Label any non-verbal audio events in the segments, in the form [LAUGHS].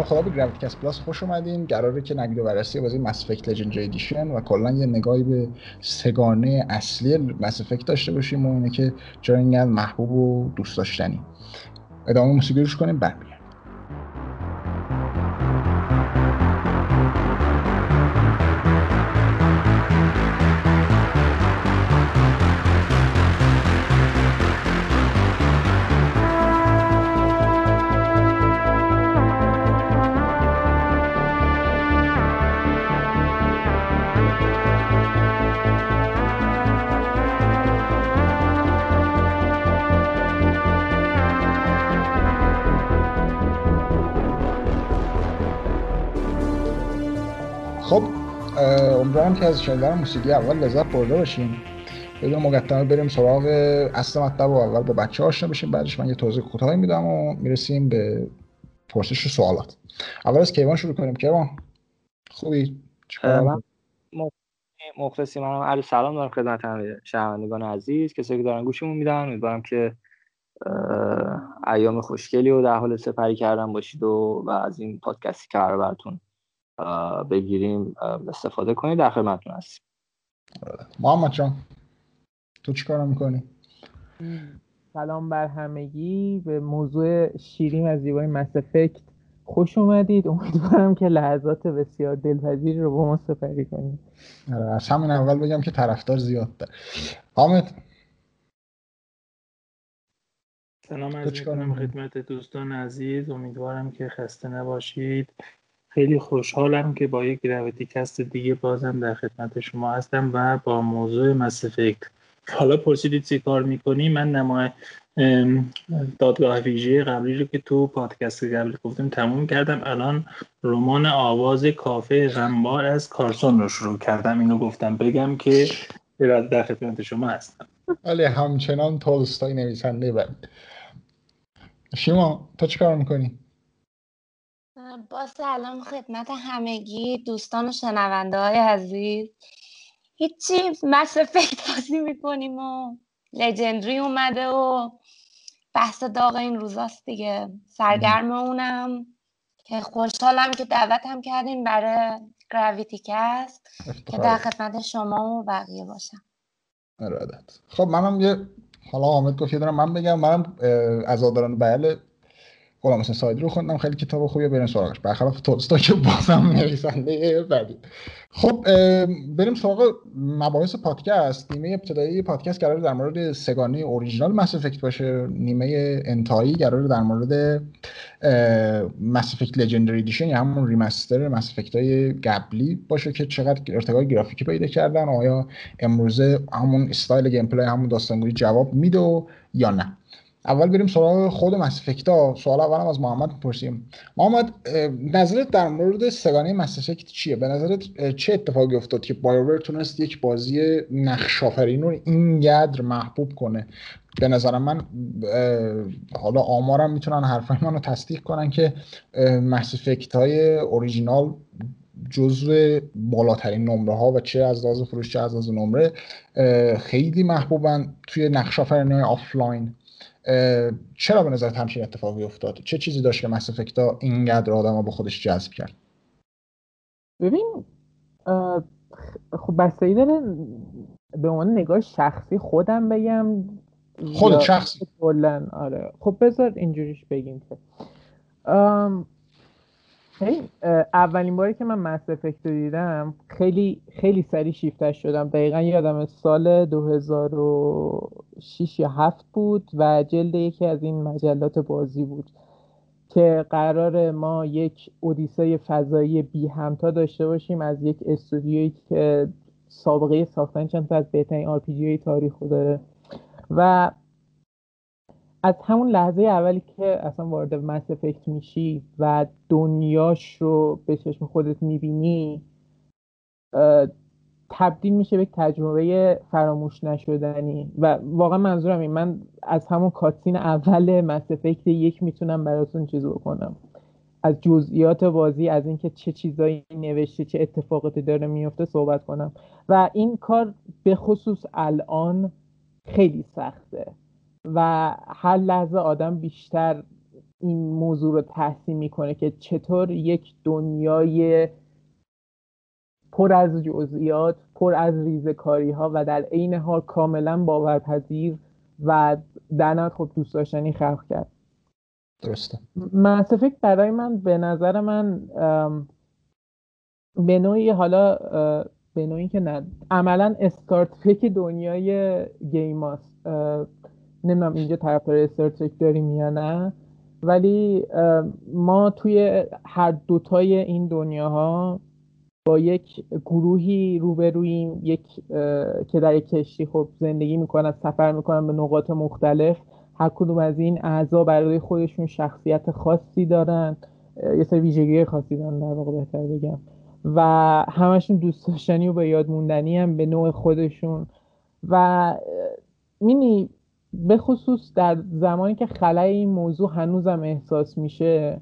سلام خدا به GravityCast Plus خوش اومدین. قراره که نقد و بررسی بازی Mass Effect Legendary Edition و کلا یه نگاهی به سه‌گانه اصلی Mass Effect داشته باشیم و اینه که چرا اینقدر محبوب و دوست داشتنی. ادامه موسیقی گوش کنیم. برمیگردیم امیدوارم که از شنیدن موسیقی اول لذت برده باشیم بدون مقدمه بریم سراغ اصل مطلب و اول با بچه آشنا بشیم بعدش من یه توضیح کوتاهی میدم و می‌رسیم به پرسش و سوالات. اول از کیوان شروع کنیم. کیوان خوبی؟ مخلصی منم. عرض سلام دارم خدمت شنوندگان عزیز. کسایی که دارن گوشمون میدن امیدوارم که ایام خوشگلی و در حال سپری کردن باشید و, و از این پادکستی که براتون بگیریم استفاده کنید در خدمتتون هستیم. محمد جان تو چی کار می‌کنی؟ سلام بر همگی. به موضوع شیرین از زیبای مسفکت خوش اومدید. امیدوارم که لحظات بسیار دلپذیری رو با ما سپری کنید. آره، از همین اول بگم که طرفدار زیاد داره. حامد. سلام از خدمت دوستان عزیز. امیدوارم که خسته نباشید. خیلی خوشحالم که با یک گراویتی کست دیگه بازم در خدمت شما هستم و با موضوع مسفکت حالا پرسیدید چی کار می‌کنی؟ من نمای دادگاه ویژه قبلی رو که تو پادکست قبلی گفتم تموم کردم. الان رمان آواز کافه غمبار از کارسون رو شروع کردم. اینو گفتم بگم که در خدمت شما هستم. ولی همچنان تولستای نویسنده بعد شما تو چی کار می‌کنی؟ با سلام خدمت همگی دوستان و شنونده های عزیز. هیچی مس فکر بازی می‌کنیم و لجندری اومده و بحث داغ این روزاست دیگه. سرگرم اونم که خوشحالم که دعوتم کردین برای گراویتی کست که در خدمت شما و بقیه باشم. ارادت خب منم یه حالا آمد گفت من بگم. منم عزاداران بیل غلام حسین ساعدی رو خوندم. خیلی کتاب خوبیه بریم سراغش. برخلاف تولستوی که بازم نویسنده بعدی. خب بریم سراغ مباحث پادکست. نیمه ابتدایی پادکست قراره در مورد سه‌گانه original Mass Effect باشه. نیمه انتهایی قراره در مورد Mass Effect Legendary Edition یا همون remaster Mass های قبلی باشه که چقدر ارتقای گرافیکی پیدا کردن آیا امروزه همون style gameplay همون داستانگویی جواب میده یا نه. اول بریم سراغ خود Mass Effect ا سوال اولم از محمد بپرسیم محمد نظرت در مورد سه‌گانه Mass Effect چیه؟ به نظرت چه اتفاقی افتاد که BioWare تونست یک بازی نقش آفرین رو اینقدر محبوب کنه؟ به نظر من حالا آمارم می‌تونن حرفای منو تصدیق کنن که Mass Effect های اوریجینال جزو بالاترین نمره ها و چه از لحاظ فروش چه از لحاظ نمره خیلی محبوبن توی نقش آفلاین. چرا به نظرت همچین اتفاقی افتاد؟ چه چیزی داشت که مس افکتا اینقدر آدم با خودش جذب کرد؟ ببین خب بستگی داره به عنوان نگاه شخصی خودم بگم خود شخصی. آره. خب بذار اینجوریش بگیم که اولین باری که من مس افکت رو دیدم خیلی خیلی سریع شیفتش شدم. دقیقا یادم سال 2006 یا 7 بود و جلد یکی از این مجلات بازی بود که قرار ما یک اودیسه فضایی بی همتا داشته باشیم از یک استودیویی که سابقه ساختن چند تا از بهترین آر پی تاریخ داره. و از همون لحظه اولی که اصلا وارد مس افکت میشی و دنیاش رو به چشم خودت می‌بینی تبدیل میشه به تجربه فراموش نشدنی. و واقعا منظورم این من از همون کاتسین اول مس افکت یک می‌تونم براتون چیز بکنم. از جزئیات بازی از اینکه چه چیزایی نوشته چه اتفاقاتی داره میفته صحبت کنم. و این کار به خصوص الان خیلی سخته. و هر لحظه آدم بیشتر این موضوع رو تحسین می‌کنه که چطور یک دنیای پر از جزئیات پر از ریزکاری ها و در عین حال کاملا باورپذیر و در خب دوست داشتنی خلق کرد. درسته. فکر برای من به نظر من به نوعی حالا به نوعی که نه عملا استارترک دنیای گیم هاست. نمی‌دونم اینجا طرفدار استارترک داریم یا نه ولی ما توی هر دوتای این دنیاها با یک گروهی روبرویم یک که در یک کشتی خب زندگی می‌کنن سفر می‌کنن به نقاط مختلف. هر کدوم از این اعضا برای خودشون شخصیت خاصی دارن یه سری ویژگی خاصی دارن در واقع بهتر بگم. و همشون دوست داشتنی و به یاد موندنی هم به نوع خودشون. و مینی به خصوص در زمانی که خلای این موضوع هنوزم احساس میشه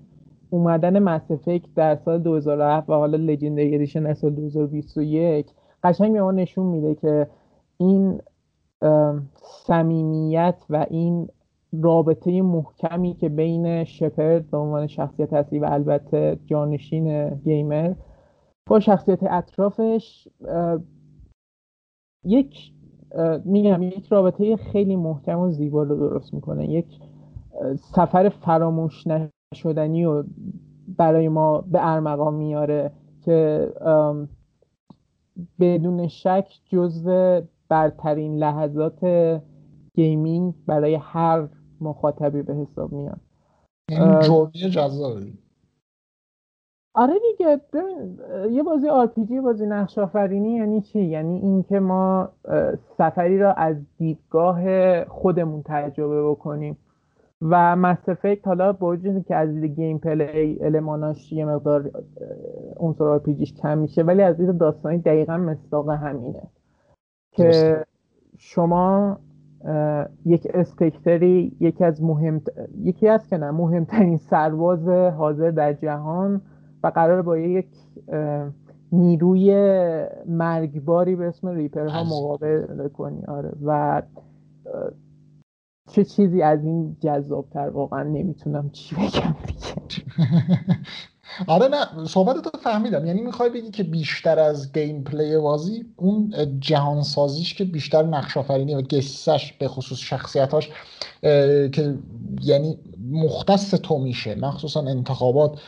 اومدن مسفک در سال 2007 و حالا لجندری ادیشن سال 2021 قشنگ به ما نشون میده که این صمیمیت و این رابطه محکمی که بین شپرد به عنوان شخصیت اصلی و البته جانشین گیمر با شخصیت اطرافش یک میگم یک رابطه خیلی محکم و زیبا رو درست می‌کنه. یک سفر فراموش نشدنی و برای ما به ارمغان میاره که بدون شک جزو برترین لحظات گیمینگ برای هر مخاطبی به حساب میاد. این جوری جذابی. آره دیگه یه بازی RPG بازی نقش آفرینی یعنی چی؟ یعنی اینکه ما سفری را از دیدگاه خودمون تجربه بکنیم. و Mass حالا با که از دید gameplay الماناش یه مقدار عنصر RPG ش کم میشه ولی از دید داستانی دقیقا مصداق همینه. که شما یک Spectre ی یکی از مهم یکی از که نه مهمترین سرباز حاضر در جهان و قرار با یک نیروی مرگباری به اسم ریپرها مقابله کنی. آره. و چه چیزی از این جذابتر واقعا نمی‌تونم چی بگم [LAUGHS] آره نه صحبت تو فهمیدم. یعنی می‌خوای بگی که بیشتر از گیم پلی بازی اون جهان سازیش که بیشتر نقش آفرینی و گسش به خصوص شخصیتاش که یعنی مختص تو میشه مخصوصا انتخابات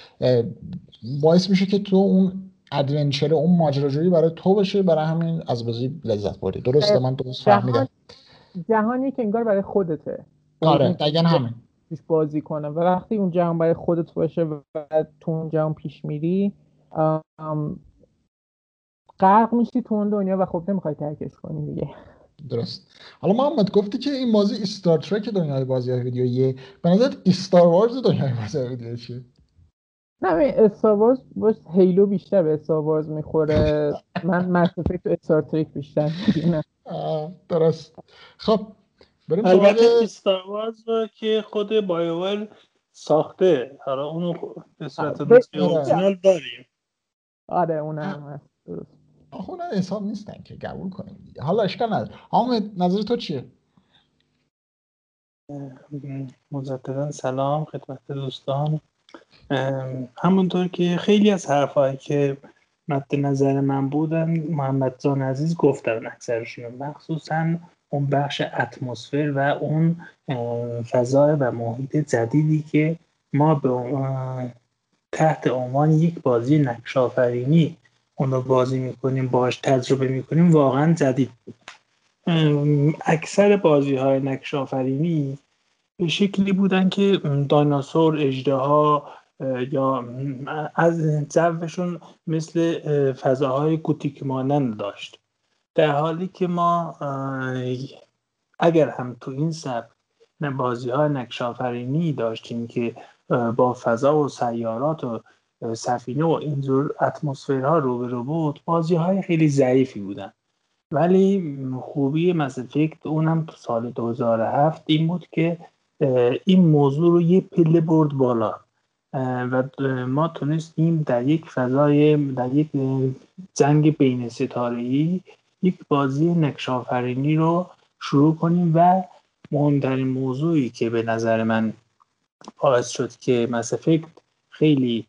باعث میشه که تو اون adventure اون ماجراجویی برای تو بشه برای همین از بازی لذت بردی درسته من درست فهمیدم. جهانی که انگار برای خودته. آره دقیقا همین. توش بازی کنه. و وقتی اون جهان برای خودت باشه و تو اون جهان پیش میری غرق میشی تو اون دنیا و خب نمی‌خوای ترکش کنی دیگه. درست. حالا محمد گفتی که این بازی استار ترک دنیای بازی های ویدیو یه به نظرت استار وارز دنیای بازی های ویدیو چیه نه استار وارز باش هیلو بیشتر به استار وارز می‌خوره. من مرسفه تو استار ترک بیشتر درست. خب بریم البته استار وارز رو که خود بایوول ساخته. حالا اونو به صورت اورجینال داریم. آره اونم هست. درست. اون حساب نیستن که قبول کنیم دیگه. حالا اشکال نداره. حامد نظر تو چیه؟ مجددا سلام خدمت دوستان. همونطور که خیلی از حرفهایی که مد نظر من بودن محمد زان عزیز گفتن اکثرشون مخصوصا اون بخش اتمسفر و اون فضا و محیط جدیدی که ما به تحت عنوان یک بازی نقشافرینی اون رو بازی می‌کنیم باش تجربه می‌کنیم واقعا جدید بود. اکثر بازی های نقشافرینی به شکلی بودن که دایناسور اجده یا از جوشون مثل فضاهای گوتیک مانند داشت. در حالی که ما اگر هم تو این سبک بازی های نقشافرینی داشتیم که با فضا و سیارات و سفینه و اینجور اتمسفرها روبرو بود بازی های خیلی ضعیفی بودن. ولی خوبی مسفکت اونم تو سال 2007 این بود که این موضوع رو یه پله برد بالا. و ما تونستیم در یک فضای در یک جنگ بین ستاره یک بازی نقش‌آفرینی رو شروع کنیم و مهمترین موضوعی که به نظر من باعث شد که Mass خیلی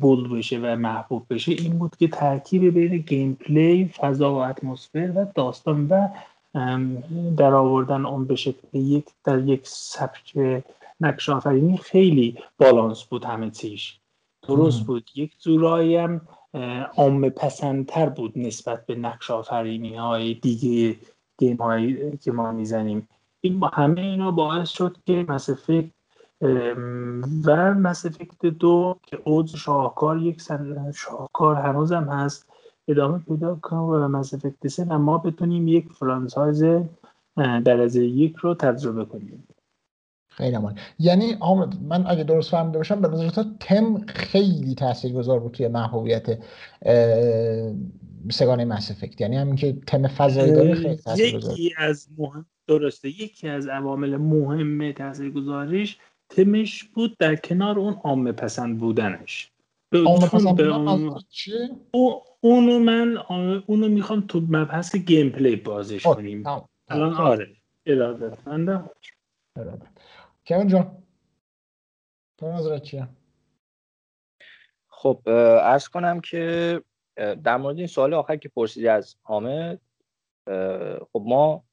bold بشه و محبوب بشه این بود که ترکیب بین gameplay فضا و اتمسفر و داستان و در آوردن اون به شکل یک در یک سبک نقش آفرینی خیلی بالانس بود همه چیش. درست بود. یک جورایی هم عامه پسندتر بود نسبت به نقش آفرینی های دیگه گیم هایی که ما می‌زنیم. این با همه اینا باعث شد که مسافه و مس دو که اوج شاهکار یک سن شاهکار هنوزم هست ادامه پیدا کنه و مس افکت سه ما بتونیم یک فرانسایز درجه یک رو تجربه کنیم. خیلی مال یعنی حامد من اگه درست فهمیده باشم به نظر تو تم خیلی تاثیرگذار بود توی محبوبیت سگانه مس افکت یعنی همین که تم فضایی داره خیلی تاثیرگذار. یکی از مهم درسته یکی از عوامل مهم تاثیرگذاریش تمش بود در کنار اون عامه پسند بودنش. عامه پسند بودن اونو من اونو می‌خوام تو مبحث گیم پلی بازش کنیم. الان آره اراده کیون جان. تو نظرت چیه؟ خب عرض کنم که در مورد این سوال آخر که پرسیدی از حامد خب ما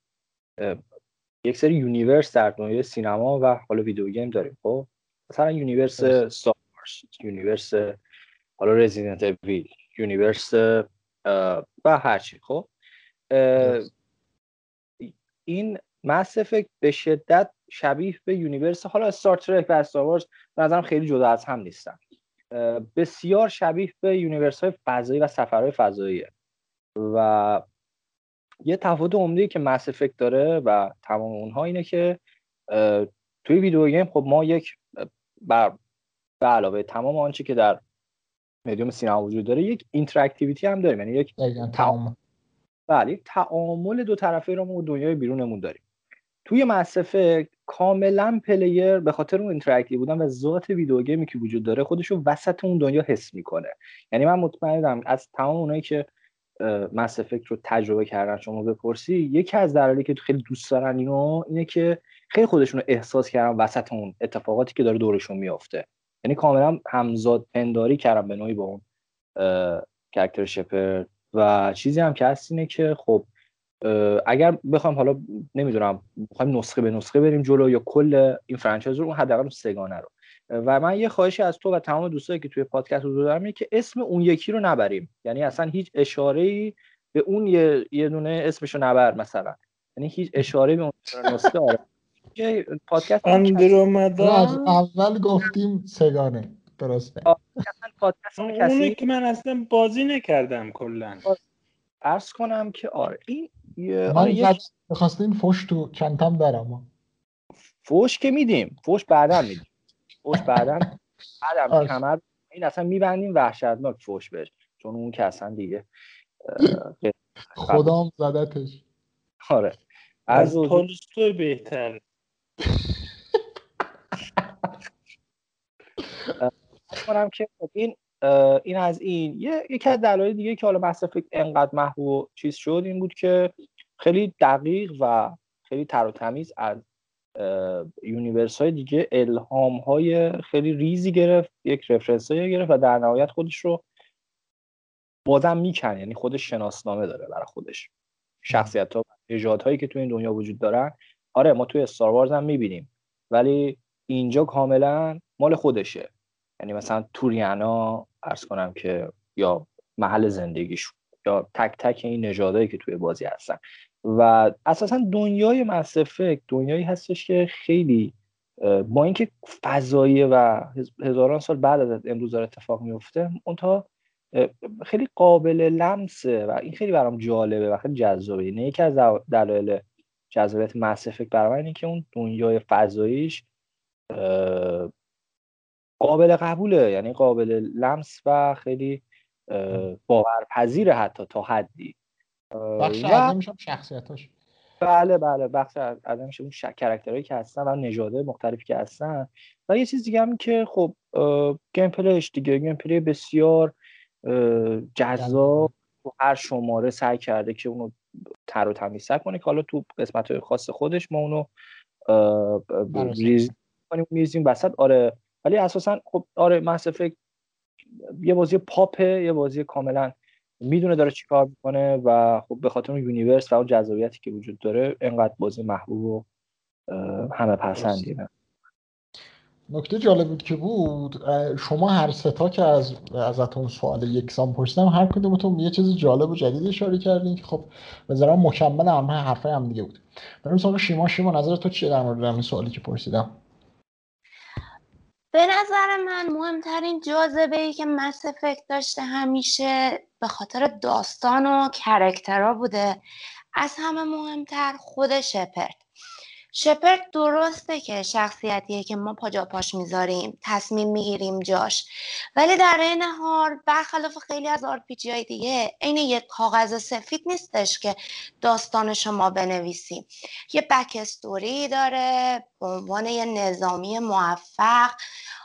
یک سری universe در دنیای سینما و حالا video game داریم خب؟ مثلا universe Star universe حالا Resident Evil universe و هرچی خب این Mass Effect به شدت شبیه به universe حالا Star Trek و Star Wars نظرم خیلی جدا از هم نیستن. بسیار شبیه به universe های فضایی و سفرهای فضاییه. و یه تفاوت عمده که Mass Effect داره و تمام اونها اینه که توی video game خب ما یک بر به علاوه تمام آنچه که در مدیوم سینما وجود داره یک interactivity هم داریم. یعنی یک تعامل. بله تعامل دو طرفه رو ما دنیای بیرونمون داریم. توی Effect کاملا player به خاطر اون interactive بودن و ذات video game ی که وجود داره خودش رو وسط اون دنیا حس می‌کنه. یعنی من مطمئنم از تمام اونایی که Mass رو تجربه کردن شما بپرسی یکی از دلایلی که خیلی دوست دارن اینو اینه که خیلی خودشون رو احساس کردن وسط اون اتفاقاتی که داره دورشون میافته. یعنی کاملا همزاد پنداری کردن به نوعی با اون کرکتر شپر و چیزی هم که هست اینه که خب اگر بخوام حالا نمی‌دونم بخوایم نسخه به نسخه بریم جلو یا کل این فرانچایز رو حداقل سگانه رو. و من یه خواهشی از تو و تمام دوستایی که توی پادکست حضور دارم اینه که اسم اون یکی رو نبریم. یعنی اصلا هیچ اشاره به اون یه, یه دونه اسمشو نبر مثلا. یعنی هیچ اشاره به اون نسخه آره. پادکست اندرومدا اول گفتیم سگانه. درسته. اونی که من اصلا بازی نکردم کلا. عرض کنم که آره این من آره. می‌خواستین فوش تو چندتم دارم فوش که میدیم. فوش بعدا میدیم. فوش بعدا بعدم آره. کمر این اصلا میبندیم وحشتناک فوش بهش. چون اون که اصلا دیگه خدام زدتش. آره. از تولستوی بهتر کنم که خب این این از این. یکی از دلایل دیگه که حالا مصرف انقدر محبوب چیز شد این بود که خیلی دقیق و خیلی تر و تمیز از یونیورس های دیگه الهام های خیلی ریزی گرفت یک رفرنس های گرفت و در نهایت خودش رو بازم میکن یعنی خودش شناسنامه داره برای خودش. شخصیت ها هایی که تو این دنیا وجود دارن. آره ما توی استار وارز هم می‌بینیم. ولی اینجا کاملا مال خودشه. یعنی مثلا توریانا ارز کنم که یا محل زندگیشون یا تک تک این نژادهایی که توی بازی هستن. و اساسا دنیای مصفک دنیایی هستش که خیلی با اینکه فضایی و هزاران سال بعد از امروز داره اتفاق میفته اونتا خیلی قابل لمسه و این خیلی برام جالبه و خیلی جذابه. اینه یکی از دلایل جذابیت مصفک برای اینه که اون دنیای فضاییش قابل قبوله. یعنی قابل لمس و خیلی باورپذیره حتی تا حدی. بخش و... شخصیتاش. بله بله. بخش از میشه اون character هایی که هستن و نژاده مختلفی که هستن. و یه چیز دیگه هم که خب gameplay ش دیگه. gameplay بسیار جذاب. تو هر شماره سعی کرده که اونو تر و تمیز کنه که حالا تو قسمت های خاص خودش ما اونو ریز می‌کنیم. میریزیم وسط. آره. ولی اساسا خب آره Mass یه بازی پاپه یه بازی کاملا می‌دونه داره چیکار می‌کنه و خب به خاطر اون universe و اون جذابیتی که وجود داره انقدر بازی محبوب و همه پسندیدن. نکته جالب بود که بود شما هر ستا که از ازتون سوال یکسان پرسیدم هر کدومتون یه چیز جالب و جدید اشاره کردین که خب به مکمل هم حرفای هم دیگه بود. بریم سوال شیما. شیما نظر تو چیه در مورد این سوالی که پرسیدم؟ به نظر من مهمترین جاذبه ای که مس افکت داشته همیشه به خاطر داستان و کرکترها بوده. از همه مهمتر خود شپرد شپرد درسته که شخصیتیه که ما پا جا پاش می‌ذاریم تصمیم می‌گیریم جاش. ولی در عین حال برخلاف خیلی از RPG های دیگه عین یک کاغذ سفید نیستش که داستان شما بنویسیم یه backstory داره به عنوان یه نظامی موفق.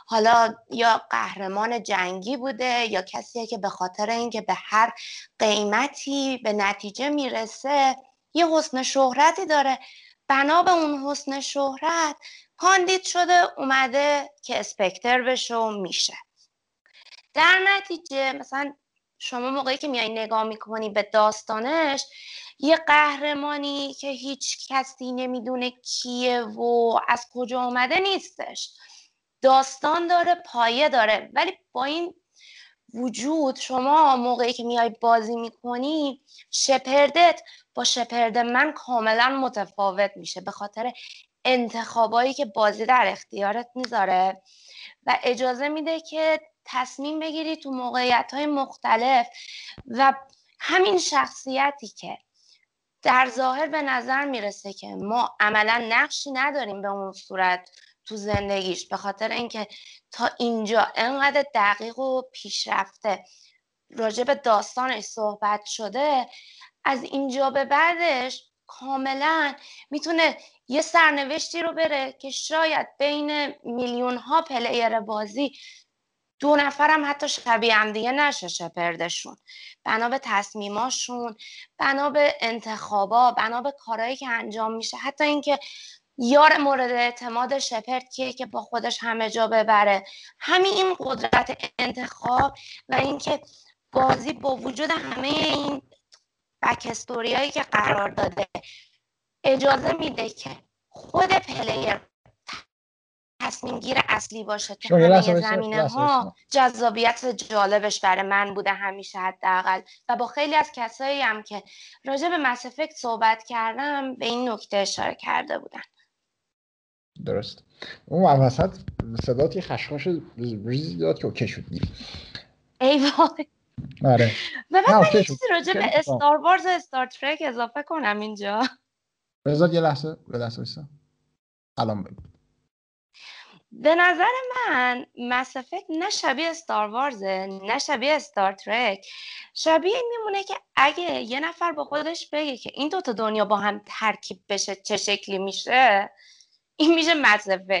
حالا یا قهرمان جنگی بوده یا کسیه که به خاطر اینکه به هر قیمتی به نتیجه می‌رسه یه حسن شهرتی داره. بنا به اون حسن شهرت کاندید شده اومده که اسپکتر بشه و میشه. در نتیجه مثلا شما موقعی که میای نگاه می‌کنی به داستانش یه قهرمانی که هیچ کسی نمی‌دونه کیه و از کجا آمده نیستش. داستان داره پایه داره. ولی با این وجود شما موقعی که میای بازی می‌کنی شپردت با شپرد من کاملا متفاوت میشه به خاطر انتخابایی که بازی در اختیارت می‌ذاره و اجازه میده که تصمیم بگیری تو موقعیت های مختلف و همین شخصیتی که در ظاهر به نظر می‌رسه که ما عملا نقشی نداریم به اون صورت تو زندگیش به خاطر اینکه تا اینجا انقدر دقیق و پیشرفته راجع به داستانش صحبت شده از اینجا به بعدش کاملا می‌تونه یه سرنوشتی رو بره که شاید بین میلیون ها پلیر بازی دو نفرم حتی شبیه هم دیگه نشه شپردشون. بنا به تصمیماشون بنا به انتخابا بنا به کارهایی که انجام میشه. حتی اینکه یار مورد اعتماد شپرد کیه که با خودش همه جا ببره؟ همین این قدرت انتخاب و اینکه بازی با وجود همه این بکستوری که قرار داده اجازه میده که خود پلیر تصمیم گیر اصلی باشه تو همه زمینه ها جذابیت جالبش برای من بوده همیشه حداقل. و با خیلی از کسایی هم که راجع به مسفکت صحبت کردم به این نکته اشاره کرده بودن. درست. اون وسط صدات یه خشخاش ریزی داد که اوکی شد ای وای. آره. و من چیزی راجع به استار وارز استار ترک اضافه کنم اینجا. بذار یه لحظه به لحظه الان بگو. به نظر من مسافت نه شبیه استار وارزه نه شبیه استار ترک شبیه میمونه که اگه یه نفر با خودش بگه که این دوتا دنیا با هم ترکیب بشه چه شکلی میشه این میشه Mass Effect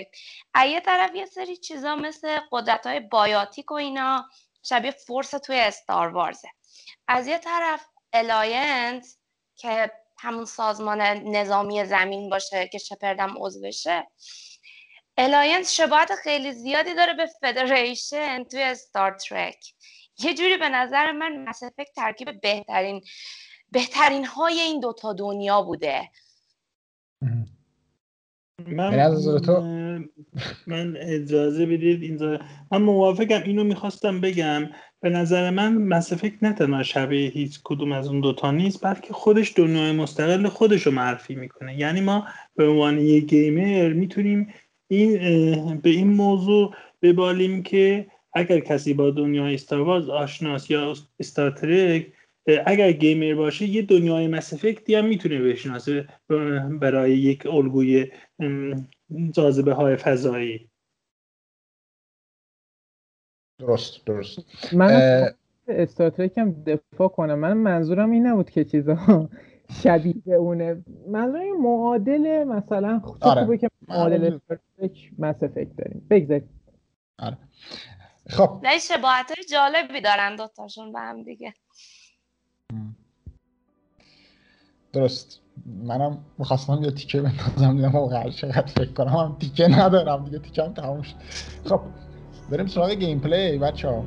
یه طرف یه سری چیزا مثل قدرت های biotic و اینا شبیه Force توی Star Wars ه. از یه طرف Alliance که همون سازمان نظامی زمین باشه که شپردم عضوشه Alliance شباهت خیلی زیادی داره به Federation توی Star Trek یه جوری به نظر من مسافک ترکیب بهترین بهترین های این دوتا دنیا بوده. من من اجازه بدید اینجا. من موافقم اینو می‌خواستم بگم. به نظر من مسافک نه تنها شبیه هیچ کدوم از اون دوتا نیست بلکه خودش دنیای مستقل خودش رو معرفی می‌کنه. یعنی ما به عنوان یه گیمر می‌تونیم این به این موضوع ببالیم که اگر کسی با دنیای استاروارز آشناس یا استارترک اگر گیمر باشه یه دنیای مسافکتی هم می‌تونه بشناسه برای یک الگوی جاذبه های فضایی. درست درست. من استاتریک هم دفاع کنم. من منظورم این نبود که چیزا [LAUGHS] شبیه اونه. منظورم معادل مثلا آره. خوبه که معادل مس افکت داریم. بگذاریم. آره. خب. نه شباهت جالبی دارن دوتاشون به هم دیگه. درست. منم می‌خواستم یه تیکه بندازم دیدم واقعا چقدر فکر کنم هم تیکه ندارم دیگه تیکه هم تموم شد. خب بریم سراغ گیم پلی بچه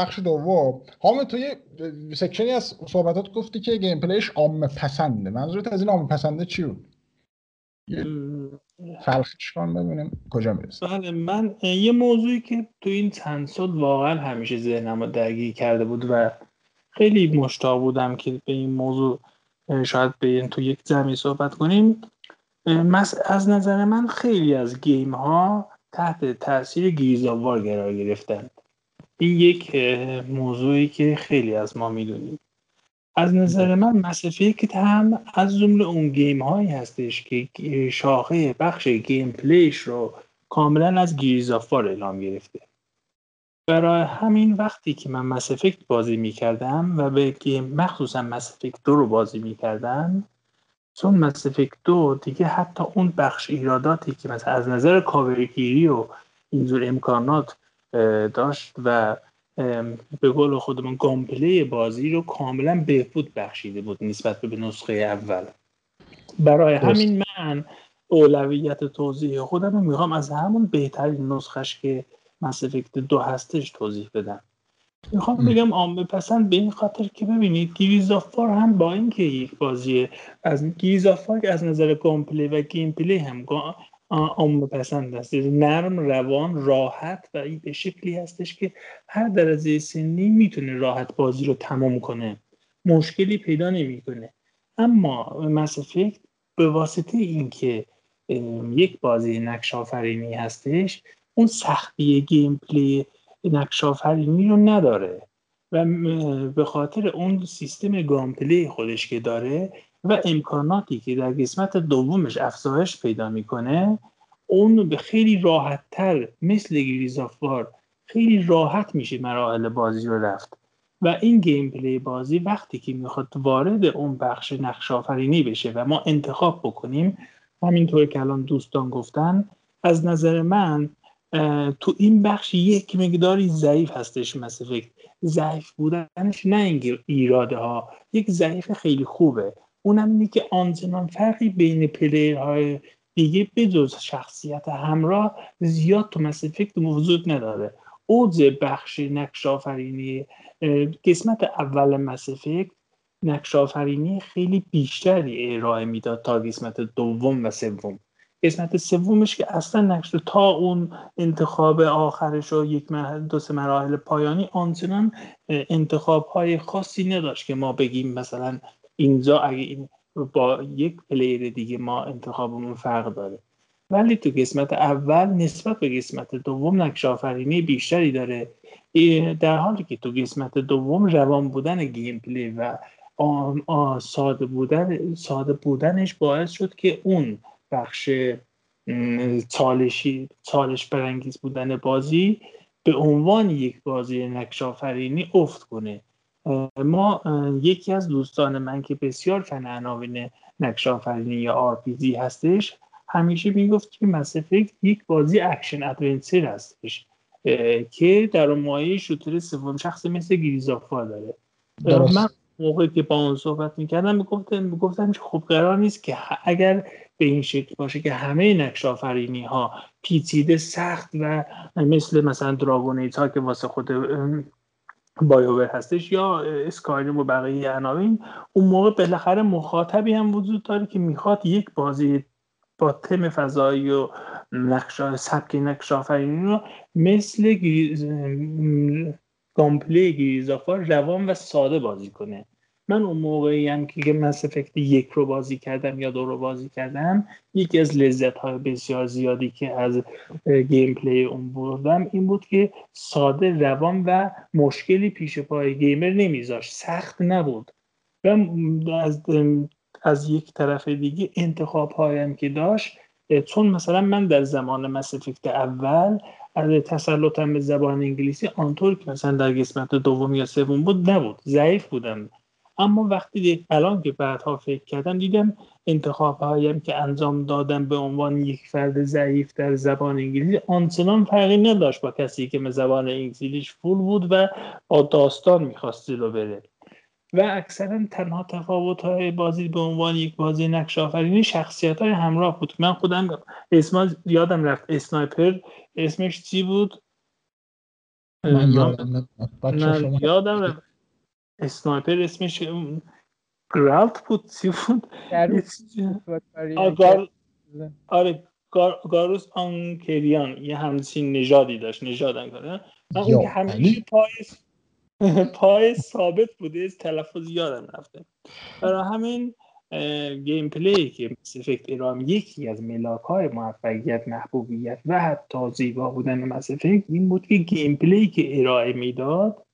بخش دوم. حامد تو یه section ی از صحبتات گفتی که gameplay ش عامه پسنده منظورت از این عامه پسنده چی بود؟ فلخش کن ببینیم. کجا می‌رسه؟ بله من یه موضوعی که تو این چند سال واقعا همیشه ذهنم رو درگیر کرده بود و خیلی مشتاق بودم که به این موضوع شاید به تو یک زمین صحبت کنیم. از نظر من خیلی از game ها تحت تاثیر Gears of War قرار گرفتن. این یک موضوعی که خیلی از ما می‌دونیم. از نظر من Mass Effect هم از جمله اون game هایی هستش که شاخه بخش gameplay ش رو کاملا از Gears of War الهام گرفته. برای همین وقتی که من Mass Effect بازی می‌کردم و به game مخصوصا Mass Effect دو رو بازی می‌کردم چون Mass Effect دو دیگه حتی اون بخش ایراداتی که مثلا از نظر کاورگیری و اینجور امکانات داشت و به قول خودمون gunplay بازی رو کاملا بهبود بخشیده بود نسبت به نسخه اول. برای همین من اولویت توضیح خودم رو می‌خوام از همون بهترین نسخش که Mass دو هستش توضیح بدم. می‌خوام بگم عامه پسند به این خاطر که ببینید Gears of War هم با اینکه یک بازی از Gears of War از نظر gunplay و gameplay هم عامه پسند است. نرم روان راحت و به شکلی هستش که هر درجه سنی می‌تونه راحت بازی رو تمام کنه. مشکلی پیدا نمی‌کنه. اما Mass Effect به واسطه اینکه یک بازی نقش آفرینی هستش اون سختی gameplay نقش آفرینی رو نداره. و به خاطر اون سیستم gunplay خودش که داره و امکاناتی که در قسمت دومش افزایش پیدا می‌کنه اون به خیلی راحت تر مثل گریزافوار خیلی راحت میشه مراحل بازی رو رفت. و این گیم پلی بازی وقتی که می‌خواد وارد اون بخش نقش آفرینی بشه و ما انتخاب بکنیم همینطور که الان دوستان گفتن از نظر من تو این بخش یک مقداری ضعیف هستش مثل ضعیف بودنش نه ایراده ها یک ضعیف خیلی خوبه. اونم اینه که آنچنان فرقی بین پلیرهای دیگه بجز شخصیت همراه زیاد تو مسیفکت موجود نداره. اوز بخش نقش آفرینی قسمت اول مسیفکت نقش آفرینی خیلی بیشتری ارائه می‌داد تا قسمت دوم و سوم. قسمت سومش که اصلا نقش تا اون انتخاب آخرش و یک دو سه مراحل پایانی آنچنان انتخاب های خاصی نداشت که ما بگیم مثلا اینجا اگه این با یک player دیگه ما انتخابمون فرق داره. ولی تو قسمت اول نسبت به قسمت دوم نقش آفرینی بیشتری داره. در حالی که تو قسمت دوم روان بودن gameplay و ساده بودن ساده بودنش باعث شد که اون بخش چالشی چالش برانگیز بودن بازی به عنوان یک بازی نقش آفرینی افت کنه. ما یکی از دوستان من که بسیار فن عناوین نقش آفرینی یا RPG هستش همیشه می‌گفت که Mass یک بازی action adventure هستش که در مایه shooter سوم شخص مثل Gears of War داره. من موقعی که با اون صحبت می‌کردم می‌گفتم می‌گفتم که خب قرار نیست که اگر به این شکل باشه که همه نقش آفرینی ها پیچیده سخت و مثل مثلا دراگون ها که واسه خود بایوور هستش یا اسکایریم و بقیه عناوین اون موقع بالاخره مخاطبی هم وجود داره که می‌خواد یک بازی با تم فضایی و نقش سبک نقش آفرینی رو مثل گامپلی گیریزافا روان و ساده بازی کنه. من اون موقعی هم که Mass Effect یک رو بازی کردم یا دو رو بازی کردم یکی از لذت های بسیار زیادی که از gameplay اون بردم این بود که ساده روان و مشکلی پیش پای gamer نمیذاشت سخت نبود. و از, از یک طرف دیگه انتخاب هایم که داشت چون مثلا من در زمان Mass Effect اول از تسلطم به زبان انگلیسی آنطور که مثلا در قسمت دوم یا سوم بود نبود. ضعیف بودم. اما وقتی الان که بعدها فکر کردم دیدم انتخاب هایم که انجام دادم به عنوان یک فرد ضعیف در زبان انگلیسی آنچنان فرقی نداشت با کسی که به زبان انگلیسیش فول بود و با داستان می‌خواست رو بره. و اکثرا تنها تفاوت های بازی به عنوان یک بازی نقش آفرینی شخصیت های همراه بود. من خودم اسم یادم رفت. اسنایپر اسمش چی بود؟ من یادم, یادم رفت. اسنایپر اسمش گرالت بود چی بود؟ آره گاروس آنکریان. یه همچین نژادی داشت نژاد کنه من اون که همیشه پای [LAUGHS] پای ثابت بوده تلفظ یادم رفته. برای همین گیم پلی که مثل افکت ایرام یکی از ملاک های موفقیت محبوبیت و حتی زیبا بودن مس این بود که گیم پلی که ارائه می‌داد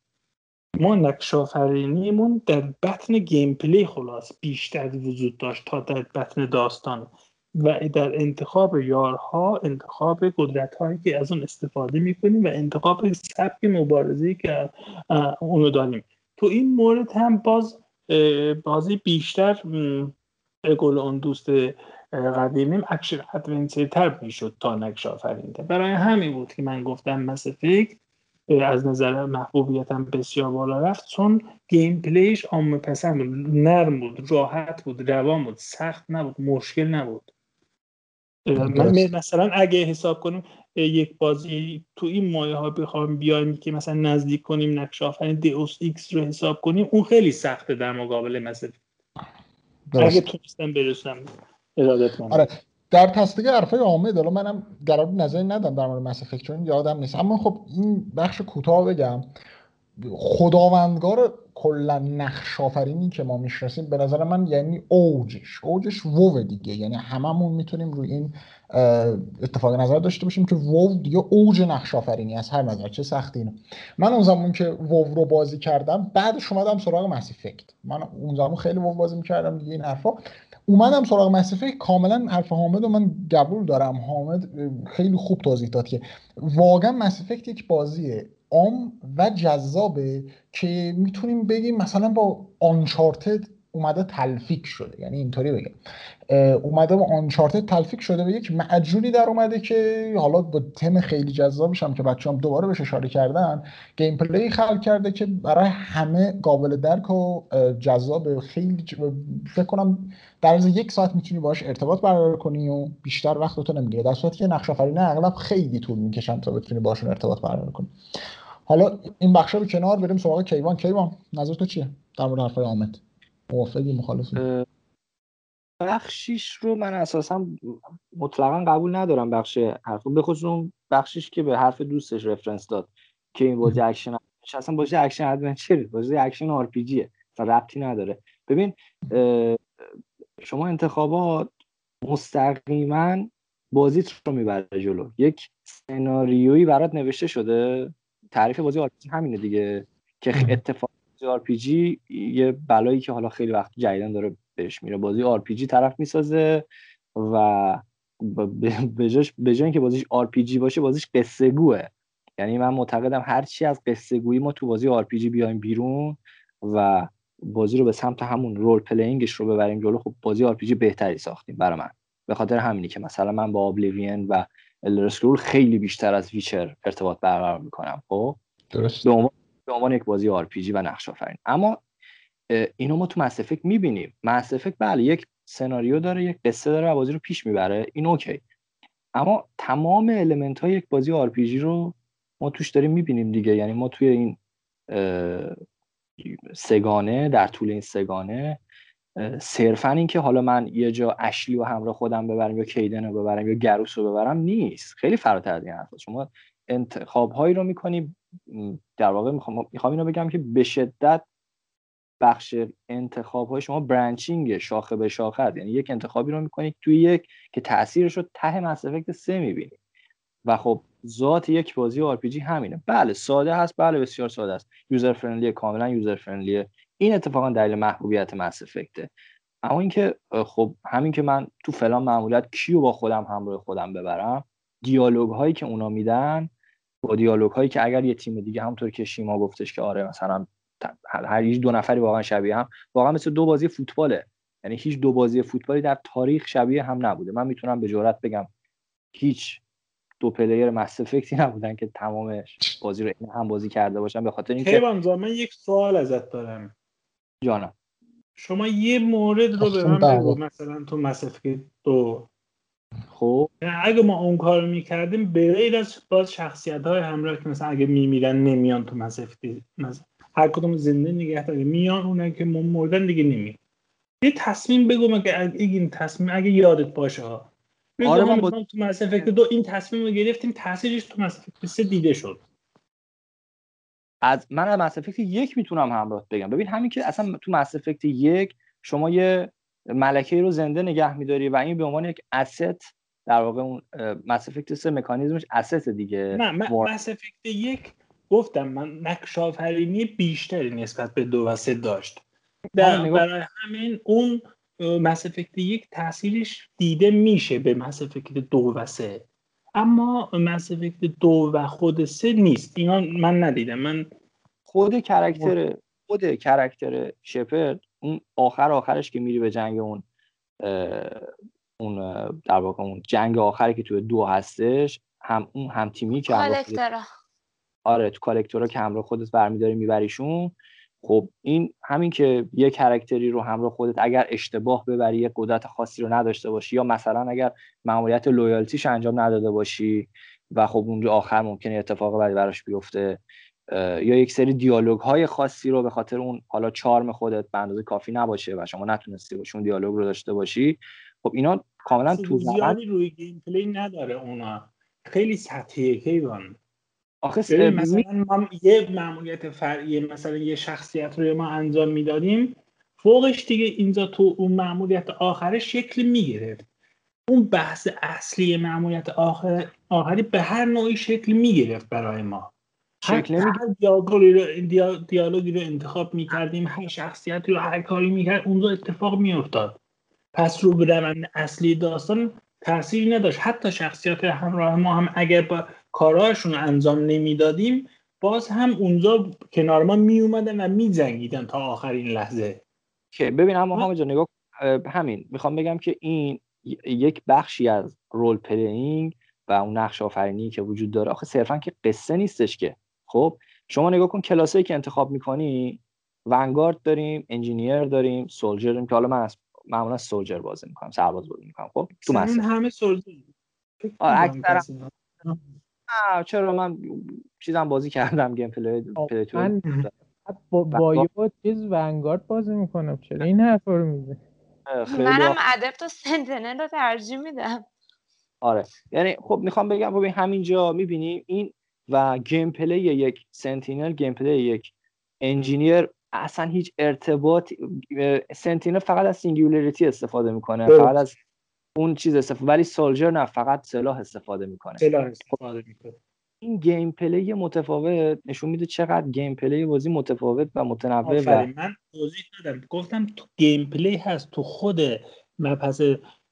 ما نقش آفرینیمون در بطن gameplay خلاص بیشتر وجود داشت تا در بطن داستان و در انتخاب یارها انتخاب قدرت هایی که از اون استفاده می‌کنیم و انتخاب سبک مبارزه ای که اونو داریم. تو این مورد هم باز بازی بیشتر قول اون دوست قدیمیم action adventure تر می‌شد تا نقش برای همین بود که من گفتم Mass Effect از نظر محبوبیتم بسیار بالا رفت چون gameplay ش عامه پسند بود. نرم بود راحت بود روان بود سخت نبود مشکل نبود. من مثلا اگه حساب کنیم یک بازی تو این مایه ها بخوام بیایم که مثلا نزدیک کنیم نقش آفرین Deus Ex رو حساب کنیم اون خیلی سخته در مقابل مثلا اگه تونستم برسم ارادت آره در تصدیق حرفای عامه حالا منم قرار نظری ندم در مورد Mass چون یادم نیست. اما خب این بخش کوتاه بگم. خداوندگار کلا نقش آفرینی که ما می‌شناسیم به نظر من یعنی اوجش. اوجش وو دیگه. یعنی هممون می‌تونیم روی این اتفاق نظر داشته باشیم که وو دیگه اوج نقش آفرینی از هر نظر چه سختی اینه من اون زمان که وو رو بازی کردم بعدش اومدم سراغ مس من اون زمان خیلی وو بازی می‌کردم دیگه این حرفا. اومدم سراغ مسیفه کاملا حرف حامد و من قبول دارم. حامد خیلی خوب توضیح داد که واقعا Mass Effect یک بازیه. عام و جذابه که می‌تونیم بگیم مثلا با Uncharted اومده تلفیق شده. یعنی اینطوری بگم. اومده با Uncharted تلفیق شده و یک معجونی در اومده که حالا با تم خیلی جذابش هم که بچه ها هم دوباره بهش اشاره کردن gameplay خلق کرده که برای همه قابل درک و جذاب خیلی فکر کنم در از یک ساعت می‌تونی باش ارتباط برقرار کنی و بیشتر وقت تو نمی‌گیره در صورتی که نقش اغلب خیلی طول می‌کشن تا بتونی باشون ارتباط برقرار کنی. حالا این بخشا رو کنار بریم سراغ کیوان. کیوان نظر تو چیه؟ در مورد حرفای حامد. موافقی مخالفی بخشیش رو من اساسا مطلقا قبول ندارم بخش حرف. به خصوص اون بخشیش که به حرف دوستش reference داد که این بازی اکشن اصلا بازی action adventure بازی action RPG ه ربطی نداره. ببین شما انتخابات مستقیما بازیت رو می‌بره جلو. یک سناریویی برات نوشته شده. تعریف بازی آر همینه دیگه که اتفاق جی یه بلایی که حالا خیلی وقت جدیدن داره بهش میره. بازی جی طرف می‌سازه و به جای اینکه بازیش آر پی جی باشه بازیش قصه گوه یعنی من معتقدم هر چی از قصه گویی ما تو بازی جی بیایم بیرون و بازی رو به سمت همون رول پلینگش رو ببریم جلو خب بازی جی بهتری ساختیم برای من. به خاطر همینی که مثلا من با Oblivion و Elder خیلی بیشتر از Witcher ارتباط برقرار می‌کنم خب؟ درست. به عنوان یک بازی RPG و نقش آفرین. اما اینو ما تو Mass Effect می‌بینیم. Mass Effect بله یک سناریو داره یک قصه داره و بازی رو پیش می‌بره. این okay. اما تمام element های یک بازی RPG رو ما توش داریم می‌بینیم دیگه. یعنی ما توی این سه‌گانه در طول این سه‌گانه صرفا اینکه حالا من یه جا Ashley و همراه خودم ببرم یا Kaidan رو ببرم یا Garrus رو ببرم نیست. خیلی فراتر از این حرفا. شما انتخاب هایی رو می‌کنی در واقع می‌خوام می‌خوام اینو بگم که به شدت بخش انتخاب های شما branching شاخه به شاخه هست یعنی یک انتخابی رو می‌کنید توی یک که تاثیرش رو ته Mass Effect سه می‌بینید و خب ذات یک بازی RPG همینه. بله ساده هست بله بسیار ساده است. user friendly کاملا user friendly ه این اتفاقا دلیل محبوبیت Mass Effect ه اما اینکه خب همین که من تو فلان ماموریت کیو با خودم همراه خودم ببرم دیالوگ هایی که اونا میدن با دیالوگ هایی که اگر یه تیم دیگه همونطور که شیما گفتش که آره مثلا هر هیچ دو نفری واقعا شبیه هم واقعا مثل دو بازی فوتباله. یعنی هیچ دو بازی فوتبالی در تاریخ شبیه هم نبوده. من می‌تونم به جرات بگم هیچ دو player Mass Effect ی نبودن که تمام بازی رو این هم بازی کرده باشن. به خاطر اینکه من یک سوال ازت دارم. جانم. شما یه مورد رو به من بگو. مثلا تو مس افکت دو خب. اگه ما اون کار می‌کردیم به غیر از باز شخصیت های همراه که مثلا اگه میمیرن نمیان تو مس هر کدوم زنده نگه داره میان اونایی که مردن دیگه نمی یه تصمیم بگو مگه این تصمیم اگه یادت باشه ها. آره من با... تو مس دو این تصمیم رو گرفتیم تاثیرش تو مس سه دیده شد. از من از مس یک می‌تونم همراه بگم. ببین همین که اصلا تو مس یک شما یه ملکه رو زنده نگه میداری و این به عنوان یک اسست در واقع اون مس سه مکانیزمش اسست دیگه. نه مس یک گفتم من نقش آفرینی بیشتری نسبت به دو و سه داشت. در برای همین اون مس یک تاثیرش دیده میشه به مس دو و سه. اما مس دو و خود سه نیست. اینا من ندیدم. من خود کرکتر خود کرکتر شپرد اون آخر آخرش که میری به جنگ اون اون در واقع اون جنگ آخری که توی دو هستش هم اون هم تیمی که آره تو کالکتورا که همراه خودت برمیداری میبریشون. خب این همین که یه character ی رو همراه خودت اگر اشتباه ببری یه قدرت خاصی رو نداشته باشی یا مثلا اگر ماموریت loyalty ش انجام نداده باشی و خب اونجا آخر ممکنه اتفاق بعدی براش بیفته. یا یک سری دیالوگ های خاصی رو به خاطر اون حالا charm خودت به اندازه کافی نباشه و شما نتونستی باشون دیالوگ رو داشته باشی خب اینا کاملا تاثیر زیادی روی gameplay نداره اونا. خیلی سطحیه کیوان؟ آخه مثلا ما یه معمولیت فرعی مثلا یه شخصیت رو ما انجام می‌دادیم فوقش دیگه اینجا تو اون معمولیت آخر شکل می‌گرفت. اون بحث اصلی معمولیت آخر آخری به هر نوعی شکل می‌گرفت برای ما. شکل هر دیالوگی رو, دیالوگی رو انتخاب می‌کردیم هر شخصیتی رو هر کاری می‌کرد اونجا اتفاق میافتاد. پس رو به روند اصلی داستان تاثیری نداشت. حتی شخصیت همراه ما هم اگر با کارهاشون رو انجام نمی‌دادیم باز هم اونجا کنار ما می اومدن و می جنگیدن تا آخرین لحظه. که ببین اما همه نگاه همین می‌خوام بگم که این یک بخشی از role playing و اون نقش آفرینی که وجود داره آخه صرفا که قصه نیستش که. خب شما نگاه کن کلاسایی که انتخاب می‌کنی Vanguard داریم Engineer داریم Soldier داریم که حالا من از معمولا Soldier بازی می‌کنم سرباز بازی می‌کنم. خب تو مثلا همه Soldier اکثرا چرا من چیزم بازی کردم gameplay من با با چیز Vanguard بازی می‌کنم چرا این حرف رو می‌زنه منم Adept و Sentinel رو ترجیح میدم. آره. یعنی خب می‌خوام بگم ببین همینجا می‌بینیم این و gameplay یک Sentinel gameplay یک. Engineer اصلا هیچ ارتباط Sentinel فقط از singularity استفاده می‌کنه فقط از اون چیز استفاده ولی Soldier نه فقط سلاح استفاده می‌کنه. سلاح استفاده می‌کنه. این gameplay متفاوت نشون میده چقدر gameplay بازی متفاوت و متنوع و من توضیح دادم. گفتم تو gameplay هست تو خود Mass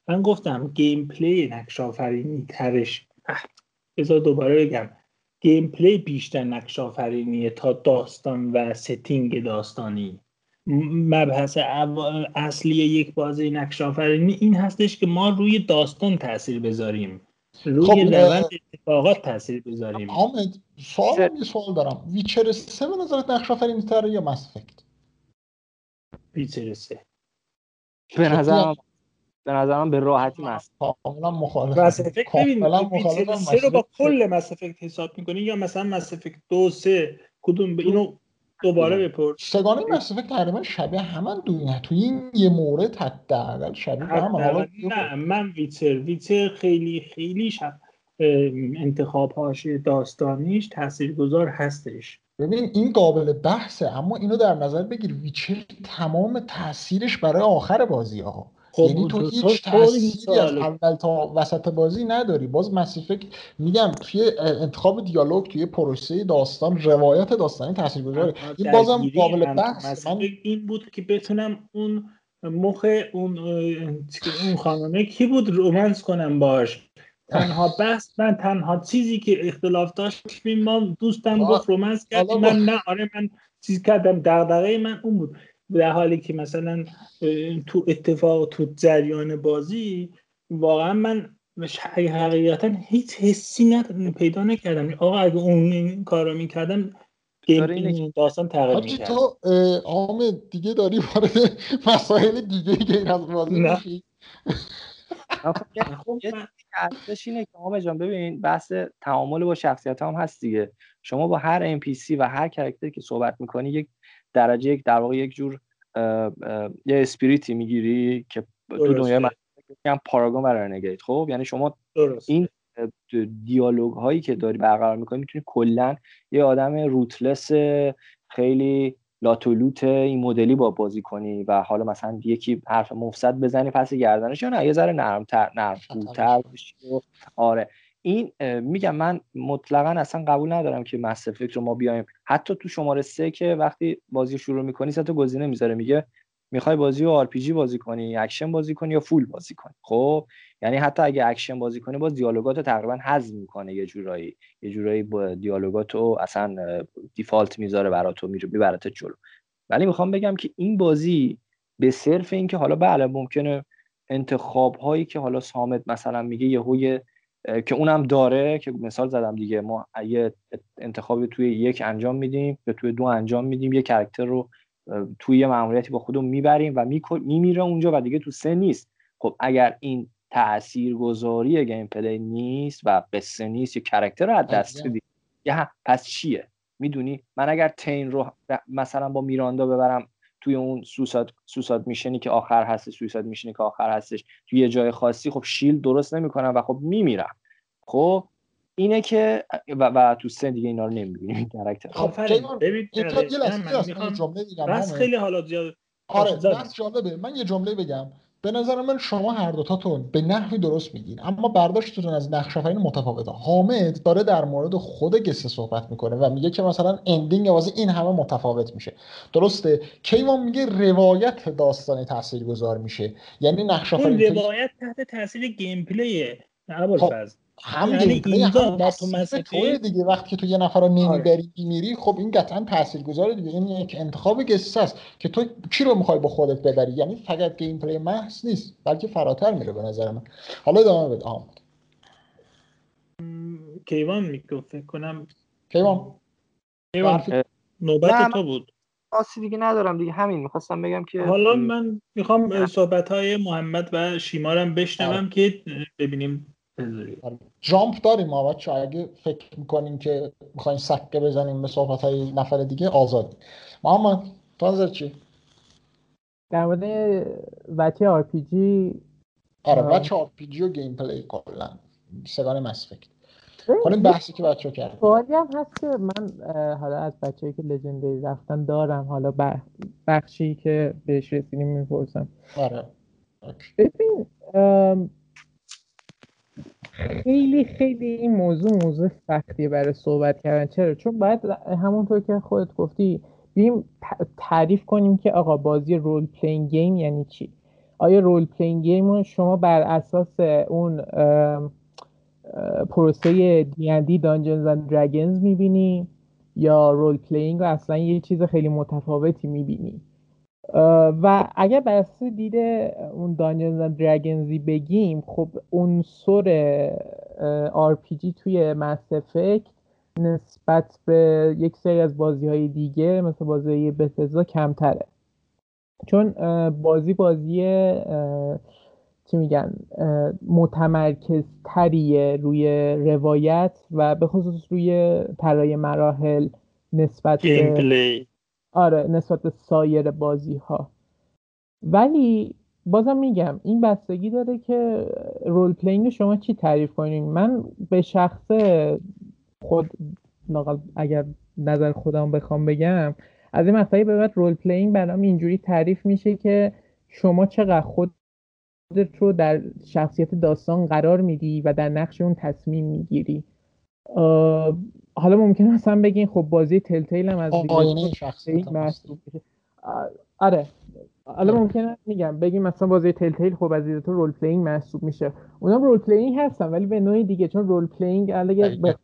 من گفتم gameplay نقش آفرینی ترش بذار دوباره بگم. gameplay بیشتر نقش آفرینیه تا داستان و setting داستانی. مبحث اصلی یک بازی نقش آفرینی این هستش که ما روی داستان تاثیر بذاریم. روی خب روند اتفاقات تاثیر بذاریم. حامد سوال یه سوال دارم. Witcher سه به نظرت نقش آفرینی تره یا Mass Witcher سه. به نظرم به نظرم به راحتی مس کاملا مخالفم مس افکت ببین سه رو با کل مس افکت حساب می‌کنی یا مثلا مس افکت دو سه؟ کدوم؟ به اینو دوباره بپرس. سگانه مس افکت تقریبا شبیه همان دنیا. تو این یه مورد حداقل شبیه هم حالا نه من ویتر. ویتر خیلی خیلی شب انتخابهاش داستانیش تاثیرگذار هستش. ببین این قابل بحثه. اما اینو در نظر بگیر. ویچر تمام تاثیرش برای آخر بازی ها یعنی تو هیچ تأثیری از اول تا وسط بازی نداری. باز مسیفک میگم توی انتخاب دیالوگ توی پروسه داستان روایت داستانی تاثیرگذاره این بازم قابل بحث من... این بود که بتونم اون مخ اون اون خانمه کی بود؟ رومنس کنم باش تنها بحث من تنها چیزی که اختلاف داشت ما دوستم گفت رومنس کردیم من نه آره من چیز کردم. دغدغه من اون بود. در حالی که مثلا تو اتفاق تو جریان بازی واقعا من حقیقتا هیچ حسی ند پیدا نکردم. آقا اگه اون این کار رو می‌کردم داستان تغییر می‌کرد. تو عام دیگه داری وارد مسائل دیگه که از بازی میشی. خب [LAUGHS] اینه که آقا جان ببین بحث تعامل با شخصیت هم هست دیگه. شما با هر NPC و هر کرکتری که صحبت می‌کنی یک درجه یک در واقع یک جور یه اسپریتی می‌گیری که تو دنیای من پاراگون برای نگید خب یعنی شما درست. این دیالوگ هایی که داری برقرار می‌کنی می‌تونی کلا یه آدم روتلس خیلی لاتولوت این مدلی با بازی کنی و حالا مثلا یکی حرف مفسد بزنی پس گردنش یا نه یه ذره نرمتر نرمتر آره. این میگم من مطلقا اصلا قبول ندارم که Mass Effect ما بیایم. حتی تو شماره سه که وقتی بازی شروع می‌کنی سه تا گزینه می‌ذاره. میگه می‌خوای بازی رو RPG بازی کنی اکشن بازی کنی یا full بازی کنی. خب؟ یعنی حتی اگه اکشن بازی کنی باز دیالوگات رو تقریبا حذف می‌کنه یه جورایی. یه جورایی با دیالوگات رو اصلا default می‌ذاره برات تو می‌بردت جلو. ولی می‌خوام بگم که این بازی به صرف اینکه حالا بله ممکنه انتخاب هایی که حالا حامد مثلا میگه یهو که اونم داره که مثال زدم دیگه. ما یه انتخابی توی یک انجام میدیم یا توی دو انجام میدیم یه character رو توی یه ماموریتی با خودمون می‌بریم و میمیره اونجا و دیگه تو سه نیست. خب اگر این تاثیرگذاری gameplay نیست و قصه نیست یا character رو از دست بدی. پس چیه؟ می‌دونی؟ من اگر Thane رو مثلا با Miranda ببرم توی اون سوساد سوساد میشنی که آخر هست سوساد میشنی که آخر هستش. توی یه جای خاصی خب شیل درست نمی‌کنم و خب میمیرم خب اینه که و, و تو سه دیگه اینا رو نمی‌بینیم. این کاراکتر خب ببین بس خیلی حالا زیاد آره بس جالبه. من یه جمله بگم. به نظر من شما هر دوتاتون به نحوی درست میگین. اما برداشتتون از نقش آفرین متفاوته حامد داره در مورد خود گسه صحبت می‌کنه و میگه که مثلا اندینگ واسه این همه متفاوت میشه. درسته؟ کیوان میگه روایت داستانی تاثیرگذار میشه. یعنی نقش آفرین روایت تحت تاثیر gameplay ه یعنی اینجا تو دیگه. وقتی که تو یه نفر رو نمی‌بری آره. میری خب این قطعا تاثیرگذاره دیگه. این یک انتخاب گسسته است که تو کی رو می‌خوای با خودت ببری؟ یعنی فقط gameplay محض نیست بلکه فراتر میره به نظر من. حالا ادامه بده. حامد کیوان میگو فکر کنم کیوان. کیوان نوبت تو بود. آسی دیگه ندارم دیگه. همین می‌خواستم بگم که حالا من می‌خوام صحبت های محمد و شیمارم بشنوم. که ببینیم. جامپ داریم ما بچه. اگه فکر می‌کنیم که می‌خوایم سکه بزنیم به صحبت های نفر دیگه آزاد محمد تو نظر چی؟ در مورد بچه آر پی جی آره بچه آر پی جی و گیم پلی کلا. سگان مس فکر کنیم بحثی که بچه کرد سوالی هم هست که من حالا از بچه که لجندری رفتن دارم. حالا بخشی که بهش رسیدیم می‌پرسم. آره. ببین خیلی خیلی این موضوع موضوع سختیه برای صحبت کردن. چرا؟ چون باید همونطور که خودت گفتی بیم تعریف کنیم که آقا بازی رول پلین گیم یعنی چی؟ آیا role-playing game شما بر اساس اون پروسه D Dungeons & Dragons می‌بینی یا role-playing رو اصلا یه چیز خیلی متفاوتی می‌بینی؟ و اگر بر اساس دید اون Dungeons & Dragons ی بگیم خب عنصر RPG توی Mass Effect نسبت به یک سری از بازی های دیگه مثل بازی Bethesda کمتره. چون بازی بازی چی میگن متمرکز تریه روی روایت و به خصوص روی طراحی مراحل نسبت به آره نسبت به سایر بازی ها ولی بازم میگم این بستگی داره که role-playing شما چی تعریف کنین؟ من به شخصه خودم اگر نظر خودم بخوام بگم از این مقطعی به بعد role-playing برام اینجوری تعریف میشه که شما چقدر خود رو در شخصیت داستان قرار میدی و در نقش اون تصمیم می‌گیری. حالا ممکنه مثلا بگین خب بازی Telltale هم از عینه شخصیت آره. حالا ممکنه میگم بگیم مثلا بازی Telltale خب از تو role-playing محسوب میشه. اونم role-playing هستن ولی به نوعی دیگه چون role-playing اگه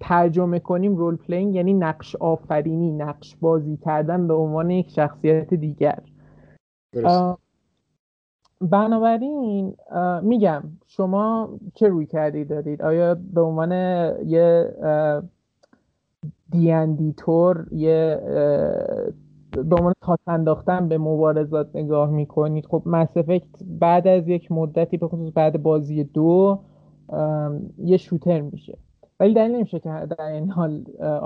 ترجمه کنیم role-playing یعنی نقش آفرینی نقش بازی کردن به عنوان یک شخصیت دیگر. بنابراین میگم شما چه رویکردی دارید؟ آیا به عنوان یه دیندیتور یه به عنوان تاس انداختن به مبارزات نگاه می‌کنید؟ خب Mass بعد از یک مدتی به خصوص بعد بازی دو یه شوتر میشه. ولی دلیل نمیشه که در این حال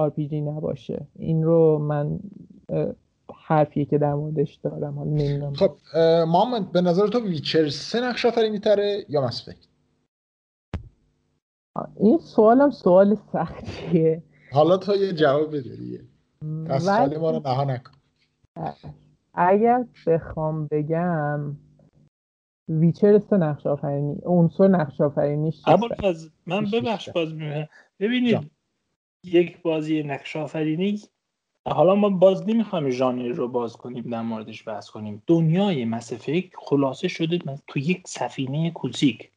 RPG نباشه. این رو من حرفیه که در موردش دارم حالا نمی‌دونم. خب محمد به نظر تو ویچر سه نقش آفرینی تره یا مسفک این سوالم سوال سختیه. حالا تو یه جواب بدریه پس ولی... ما رو نها نکن. اگر بخوام بگم ویچر سه نقش آفرینی عنصر نقش آفرینیش من ببخش باز ببینید یک بازی نقش آفرینی حالا ما باز نمی‌خوایم ژانر رو باز کنیم در موردش بحث کنیم. دنیای مسفک خلاصه شده تو یک سفینه کوچیک.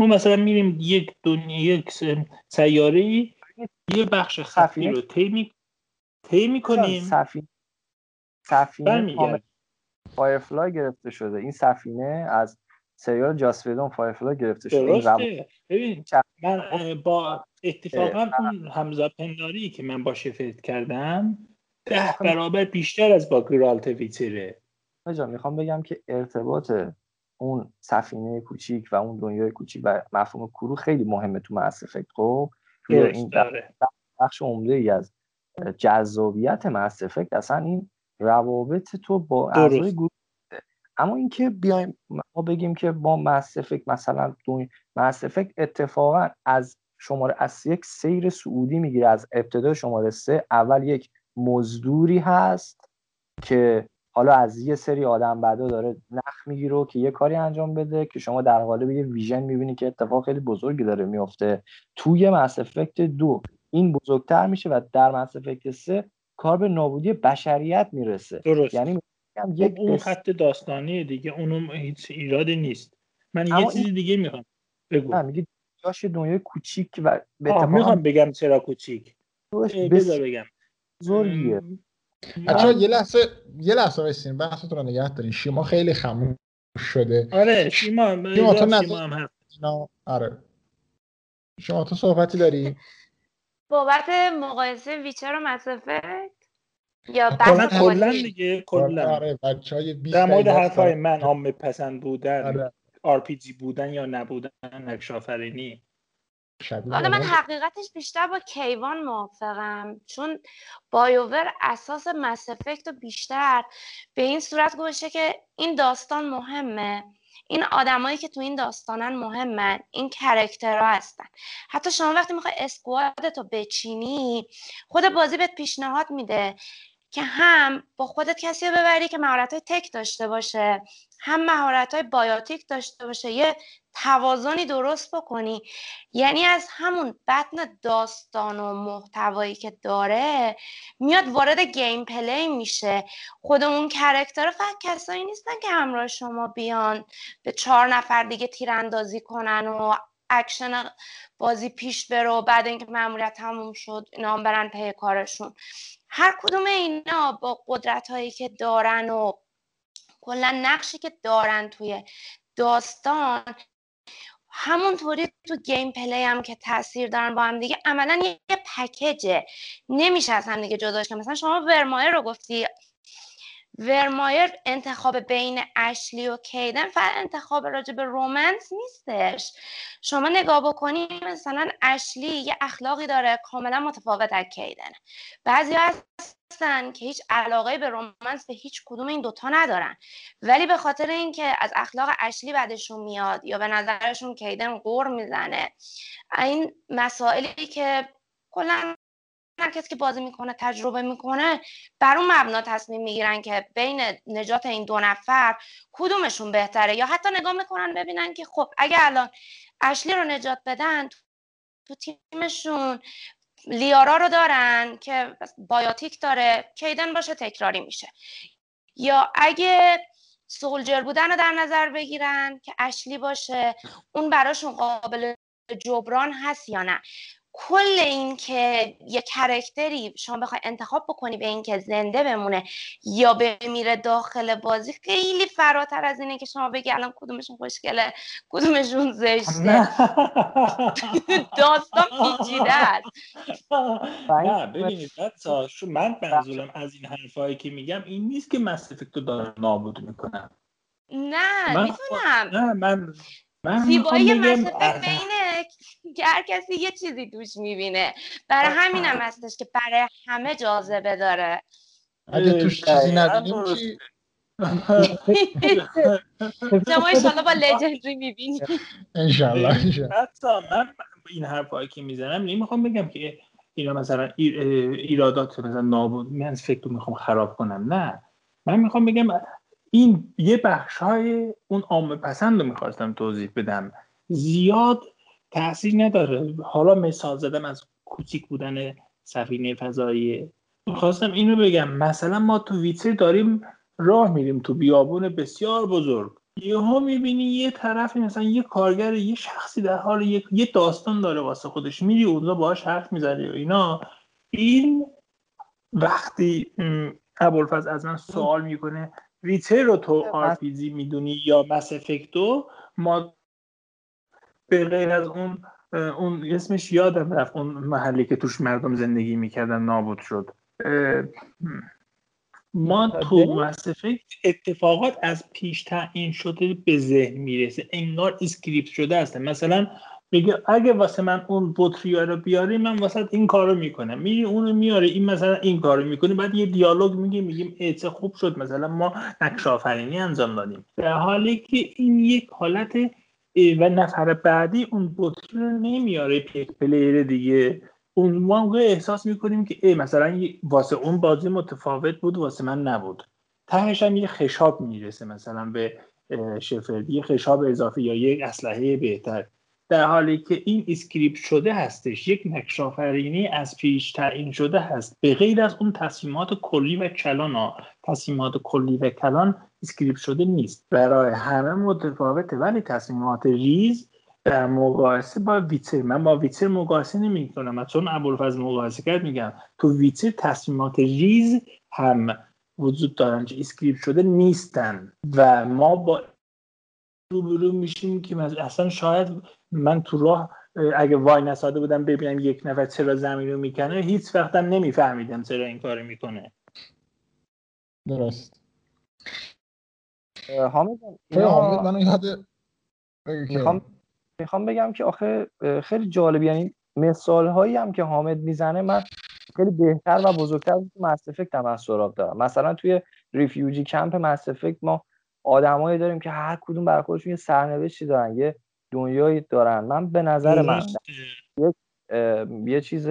ما مثلا میریم یک دنیا یک سیاره یه بخش خفی رو طی طی می‌کنیم. سفینه سفینه Firefly گرفته شده. این سفینه از سریال Joss Whedon Firefly گرفته شده. درسته. ببین من با اتفاقا اون همذات پنداری که من با Shepard کردم ده برابر بیشتر از با Geralt ویچره. جان می‌خوام بگم که ارتباط اون سفینه کوچیک و اون دنیای کوچیک و مفهوم crew خیلی مهمه تو Mass Effect خب؟ این بخش عمده ای از جذابیت مس افکت اصلا این روابط تو با اعضای گروه اما اینکه بیایم ما بگیم که با مس افکت مثلا مس افکت اتفاقا از شماره از یک سیر سعودی می‌گیره از ابتدای شماره سه اول یک مزدوری هست که حالا از یه سری آدم بعدا داره نخ می‌گیره که یه کاری انجام بده که شما در قالب یه ویژن می‌بینی که اتفاق خیلی بزرگی داره میفته توی مس افکت دو این بزرگتر میشه و در مس افکت سه کار به نابودی بشریت می‌رسه. درست. یعنی یک اون خط داستانی دیگه اونم هیچ ایرادی نیست. من یه چیزی دیگه می‌خوام بگو میگی جاش دنیای کوچیک و می‌خوام بگم چرا کوچیک. بذار بگم. بزرگیه بچه یه لحظه یه لحظه بسین بحثتون رو نگه دارین. شیما خیلی خموش شده. آره شیما شیما تو شیما هم هست. آره. شما تو صحبتی داری؟ [LAUGHS] بابت مقایسه ویچر و مسافت یا بحث کلا دیگه کلا. آره بچهای در مورد حرفای من عام پسند بودن آره. RPG بودن یا نبودن نقش آفرینی؟ حالا من حقیقتش بیشتر با کیوان موافقم. چون بایوور اساس مسفکت و بیشتر به این صورت گوشه که این داستان مهمه. این آدمایی که تو این داستانن مهمن این character ها هستن. حتی شما وقتی می‌خوای squad ت رو بچینی خود بازی بهت پیشنهاد میده که هم با خودت کسی رو ببری که مهارت های tech داشته باشه هم مهارت های biotic داشته باشه. یه توازنی درست بکنی. یعنی از همون بطن داستان و محتوایی که داره میاد وارد gameplay میشه. خود اون character فقط کسایی نیستن که همراه شما بیان به چهار نفر دیگه تیراندازی کنن و اکشن بازی پیش بره و بعد اینکه ماموریت تموم شد اینا هم برن پی کارشون. هر کدوم اینا با قدرت هایی که دارن و کلا نقشی که دارن توی داستان همونطوری تو gameplay هم که تاثیر دارن با هم دیگه عملا یه پکیجه. نمیشه از هم دیگه جداش کنم مثلا شما ورمایر رو گفتی ورمایر انتخاب بین اشلی و کیدن فقط انتخاب راجع به رومنس نیستش. شما نگاه بکنی مثلا اشلی یه اخلاقی داره کاملا متفاوت از کیدن. بعضی هستن که هیچ علاقه به رومنس به هیچ کدوم این دوتا ندارن. ولی به خاطر اینکه از اخلاق اشلی بعدشون میاد یا به نظرشون کیدن قور می‌زنه این مسائلی که کلا هر کسی که بازی می‌کنه تجربه می‌کنه بر اون مبنا تصمیم می‌گیرن که بین نجات این دو نفر کدومشون بهتره. یا حتی نگاه می‌کنن ببینن که خب اگه الان اشلی رو نجات بدن تو تیمشون لیارا رو دارن که بایوتیک داره کیدن باشه تکراری میشه. یا اگه سولجر بودن رو در نظر بگیرن که اشلی باشه اون براشون قابل جبران هست یا نه. کل این که یه کرکتری شما بخوای انتخاب بکنی به اینکه زنده بمونه یا بمیره داخل بازی خیلی فراتر از اینه که شما بگی الان کدومشون خوشگله کدومشون زشته. [LAUGHS] داستان پیچیده است. نه ببینید من منظورم از این حرفایی که میگم این نیست که مس رو داره نابود می‌کنم. نه می‌تونم. نه من زیبایی مسافه بینه که هر کسی یه چیزی توش می‌بینه. برای همینم هستش که برای همه جاذبه داره. اگه توش چیزی نبینیم چی؟ [LAUGHS] شما ایشالله با لجندری می‌بینی. انشالله حتی من این حرفایی که می‌زنم نمی‌خوام بگم که اینا مثلا ایرادات مثلا نابود من فکر رو می‌خوام خراب کنم نه. من می‌خوام بگم این یه بخش های اون عامه پسند رو می‌خواستم توضیح بدم. زیاد تاثیر نداره. حالا مثال زدم از کوچیک بودن سفینه فضایی. می‌خواستم اینو بگم. مثلا ما تو ویتر داریم راه میریم تو بیابون بسیار بزرگ. یهو می‌بینی یه طرف مثلا یه کارگر یه شخصی در حال یه, یه داستان داره واسه خودش. میری اونجا باهاش حرف می‌زنی و اینا. این وقتی ابوالفضل از من سوال می‌کنه ریتر رو تو آر می‌دونی یا مس افکتو ما به غیر از اون اون اسمش یادم رفت اون محلی که توش مردم زندگی می‌کردن نابود شد. ما تو مس اتفاقات از پیش تعیین شده به ذهن می‌رسه. انگار اسکریپت شده هستن مثلا میگه اگه واسه من اون بطریا رو بیاری من واسه این کارو می‌کنم. میری اونو میاره این مثلا این کارو می‌کنه بعد یه دیالوگ میگه میگیم ایتسه خوب شد مثلا ما نقش آفرینی انجام دادیم. در حالی که این یک حالت و نفر بعدی اون بطری رو نمیاره یک پلیر دیگه. اون موقع احساس می‌کنیم که ای مثلا واسه اون بازی متفاوت بود واسه من نبود. تهش هم یه خشاب می‌رسه مثلا به Shepard ی یه خشاب اضافی یا یک اسلحه بهتر. در حالی که این script شده هستش یک نقش آفرینی از پیش تعیین شده هست. به غیر از اون تصمیمات کلی و کلان، ها تصمیمات کلی و کلان script شده نیست. برای همه متفاوته ولی تصمیمات ریز در مقایسه با ویچر. من با ویچر مقایسه نمی کنم چون ابوالفضل مقایسه کرد میگم تو ویچر تصمیمات ریز هم وجود دارن که اسکریپت شده نیستن. و ما با روبرو میشیم که اصلا شاید من تو راه اگه وای نساده بودم ببینم یک نفر چرا زمین رو می‌کنه هیچ وقتم نمیفهمیدم چرا این کارو می‌کنه. درست. حامد حامد منو یاد می‌خوام می‌خوام بگم که آخه خیلی جالب یعنی مثال هایی هم که حامد می‌زنه من خیلی بهتر و بزرگتر از Mass Effect ازش سراغ دارم. مثلا توی refugee camp Mass Effect ما آدمایی داریم که هر کدوم برای خودشون یه سرنوشتی دارن یه دنیایی دارن. من به نظر من یک یه چیز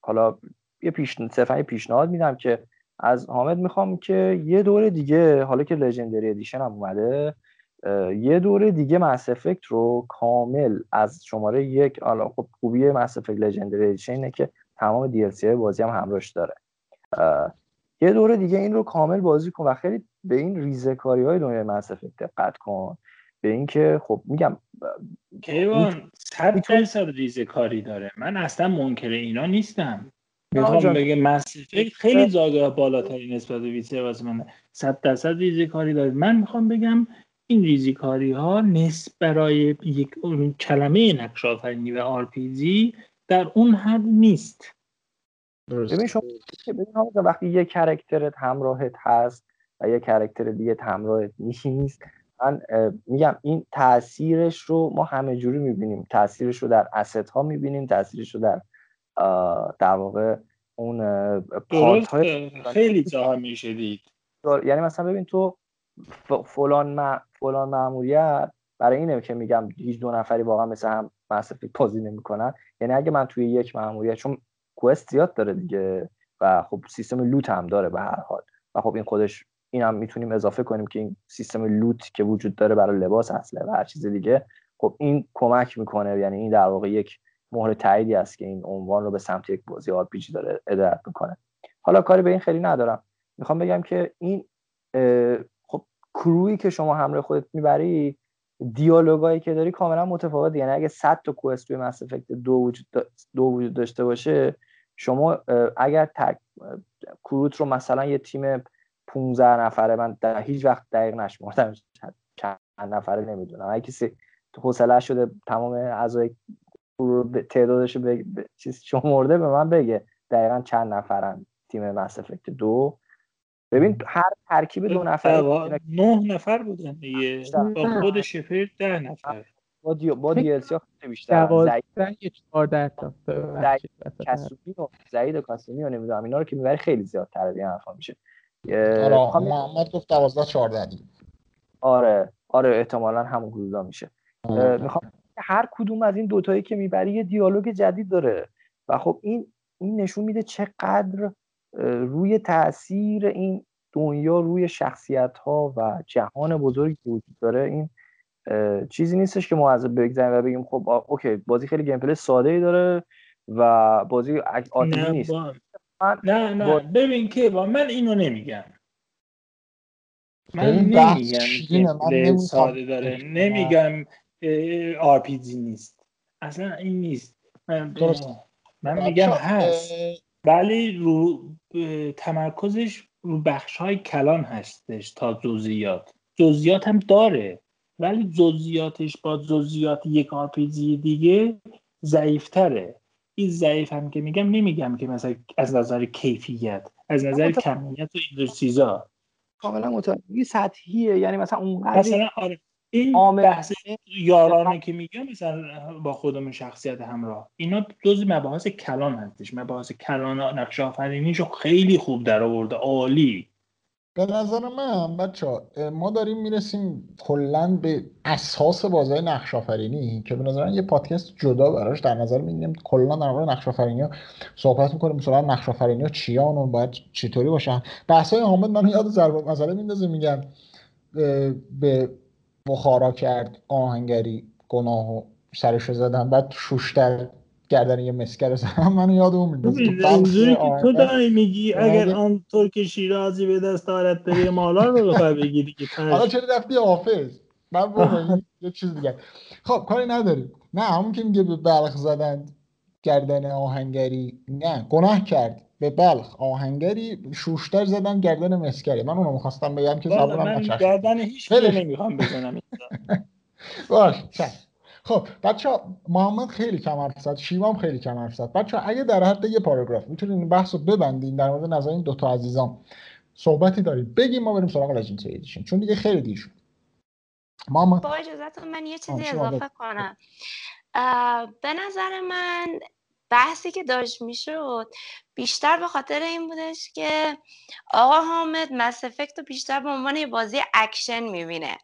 حالا یه پیش صرفا پیشنهاد میدم که از حامد می‌خوام که یه دور دیگه حالا که Legendary Edition هم اومده یه دور دیگه Mass Effect رو کامل از شماره یک حالا خب خوبی Mass Effect Legendary Edition اینه که تمام دی بازی هم همراهش داره. یه دور دیگه این رو کامل بازی کن و خیلی به این ریزه کاری های دنیای افکت دقت کن. به اینکه خب میگم کیوان صد درصد ریزه کاری داره. من اصلا منکر اینا نیستم. می‌خوام بگم مس خیلی جایگاه بالاتری نسبت به ویتر واسه من صد درصد ریزه کاری داره. من می‌خوام بگم این ریزیکاری ها نسبت برای یک کلمه نقش آفرینی و آر در اون حد نیست. ببین شما ببین وقتی یه character ت همراهت هست و یه character دیگه همراهت نیست. من میگم این تاثیرش رو ما همه جوری می‌بینیم. تاثیرش رو در asset ها می‌بینیم تاثیرش رو در در واقع اون part های خیلی جاها میشه دید. یعنی مثلا ببین تو فلان فلان ماموریت برای اینه که میگم هیچ دو نفری واقعا مثل هم مصرفی بازی نمی‌کنن. یعنی اگه من توی یک ماموریت چون کوست زیاد داره دیگه و خب سیستم لوت هم داره به هر حال. و خب این خودش این هم می‌تونیم اضافه کنیم که این سیستم لوت که وجود داره برای لباس اصله و هر چیز دیگه. خب این کمک می‌کنه یعنی این در واقع یک مهر تاییدی است که این عنوان رو به سمت یک بازی آر داره هدایت می‌کنه. حالا کاری به این خیلی ندارم. می‌خوام بگم که این خب کرویی که شما همراه خودت می‌بری دیالوگایی که داری کاملا متفاوته. یعنی اگه 100 تا کوست توی مس افکت دو وجود, دو وجود داشته باشه شما اگر تک کروت رو مثلا یه تیم 15 نفره من در هیچ وقت دقیق نشمردم. چند نفره نمی‌دونم. اگه کسی حوصله شده تمام اعضای تعدادش به چیز شمرده به من بگه. دقیقا چند نفرن تیم مس افکت دو. ببین هر ترکیب دو نفر نه نفر بودن دیگه. با خود شفر ده نفر. با دی با دی ال سی بیشتر. یه 14 تا. کاسومی و زید کاسومی و نمی‌دونم اینا رو که می‌بری خیلی زیادتر این حرفا میشه. آره محمد گفت 12 14 آره آره احتمالا همون حدودا میشه. می‌خوام هر کدوم از این دوتایی که می‌بری یه دیالوگ جدید داره. و خب این این نشون میده چقدر روی تاثیر این دنیا روی شخصیت ها و جهان بزرگی وجود داره این چیزی نیستش که ما ازش بگذریم و بگیم خب OK بازی خیلی gameplay ساده ای داره و بازی RPG نیست. نه نه. ببین کیوان من اینو نمیگم من نمیگم که ساده داره. نمیگم RPG نیست. اصلا این نیست. من, من میگم هست. ولی رو تمرکزش رو بخش های کلان هستش تا جزئیات. جزئیات هم داره. ولی جزئیاتش با جزئیات یک RPG دیگه ضعیفتره. این ضعیف هم که میگم نمیگم که مثلا از نظر کیفیت از نظر کمیت و این چیزا. کاملا متوجه سطحیه یعنی مثلا اون مثلا آره این بحث یارانه که میگم مثلا با خودمون شخصیت همراه اینا جز مباحث کلان هستش. مباحث کلان نقش آفرینیشو خیلی خوب در آورده عالی. به نظر من بچه ما داریم می‌رسیم کلا به اساس بازی نقش آفرینی که به نظر یه پادکست جدا براش در نظر می‌گیریم. کلا در مورد نقش ها صحبت می‌کنیم. مثلا نقش آفرینی ها چیان و باید چطوری باشن. بحث های حامد من یاد ضرب مسئله میندازه میگن به بخارا کرد آهنگری گناه و سرش زدن. بعد شوشتر گردن یه مسکر زدن [LAUGHS] منو یاد اون تو داری میگی اگر آن ترک شیرازی به دست دارد بری مالا رو بخواه بگیری که حالا چرا رفتی حافظ؟ من [LAUGHS] یه چیز دیگه. خب کاری نداریم. نه همون که میگه به بلخ زدن گردن آهنگری. نه گناه کرد. به بلخ آهنگری شوشتر زدن گردن مسکری. من اونو می‌خواستم بگم که زبونم من گردن هیچ نمی‌خوام بزنم [LAUGHS] باش خب بچه محمد خیلی کم حرف زد شیوام خیلی کم حرف زد. بچه اگه در حد یه پاراگراف می‌تونید این بحث رو ببندین در مورد نظر این دوتا عزیزان صحبتی داریم. بگیم ما بریم سراغ لژند ایدیشن چون دیگه خیلی دیر شد. محمد. با اجازهتون من یه چیزی اضافه کنم. به نظر من بحثی که داشت می‌شد بیشتر به خاطر این بودش که آقا حامد Mass Effect رو بیشتر به عنوان یه بازی اکشن می‌بینه.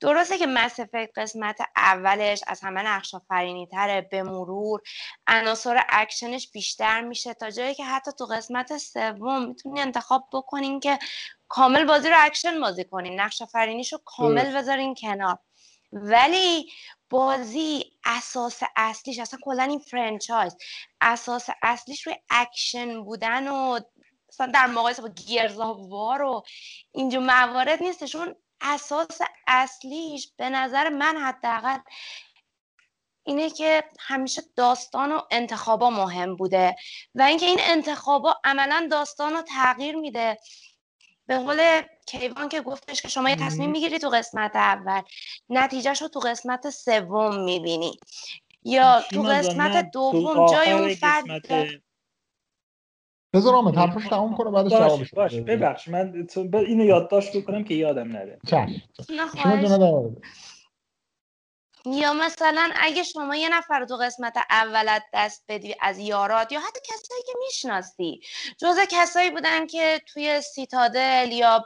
درسته که Mass Effect قسمت اولش از همه نقش آفرینی تره به مرور عناصر اکشنش بیشتر میشه تا جایی که حتی تو قسمت سوم می‌تونی انتخاب بکنین که کامل بازی رو اکشن بازی کنین نقش آفرینیش رو کامل بذارین کنار. ولی بازی اساس اصلیش اصلا کلا این franchise اساس اصلیش روی اکشن بودن و مثلا در مقایسه با Gears of War و اینجور موارد نیستشون اساس اصلیش به نظر من حداقل اینه که همیشه داستان و انتخابا مهم بوده و اینکه این انتخابا عملا داستان رو تغییر میده. به قول کیوان که گفتش که شما یه تصمیم می‌گیری تو قسمت اول نتیجهش رو تو قسمت سوم می‌بینی. یا تو قسمت دوم جای اون فرد بذار آمد حرفش تمام کنه بعدش جوابش باش ببخش من اینو یادداشت بکنم که یادم نره. شما یا مثلا اگه شما یه نفر تو قسمت اولت دست بدی از یارات یا حتی کسایی که می‌شناسی جزء کسایی بودن که توی سیتادل یا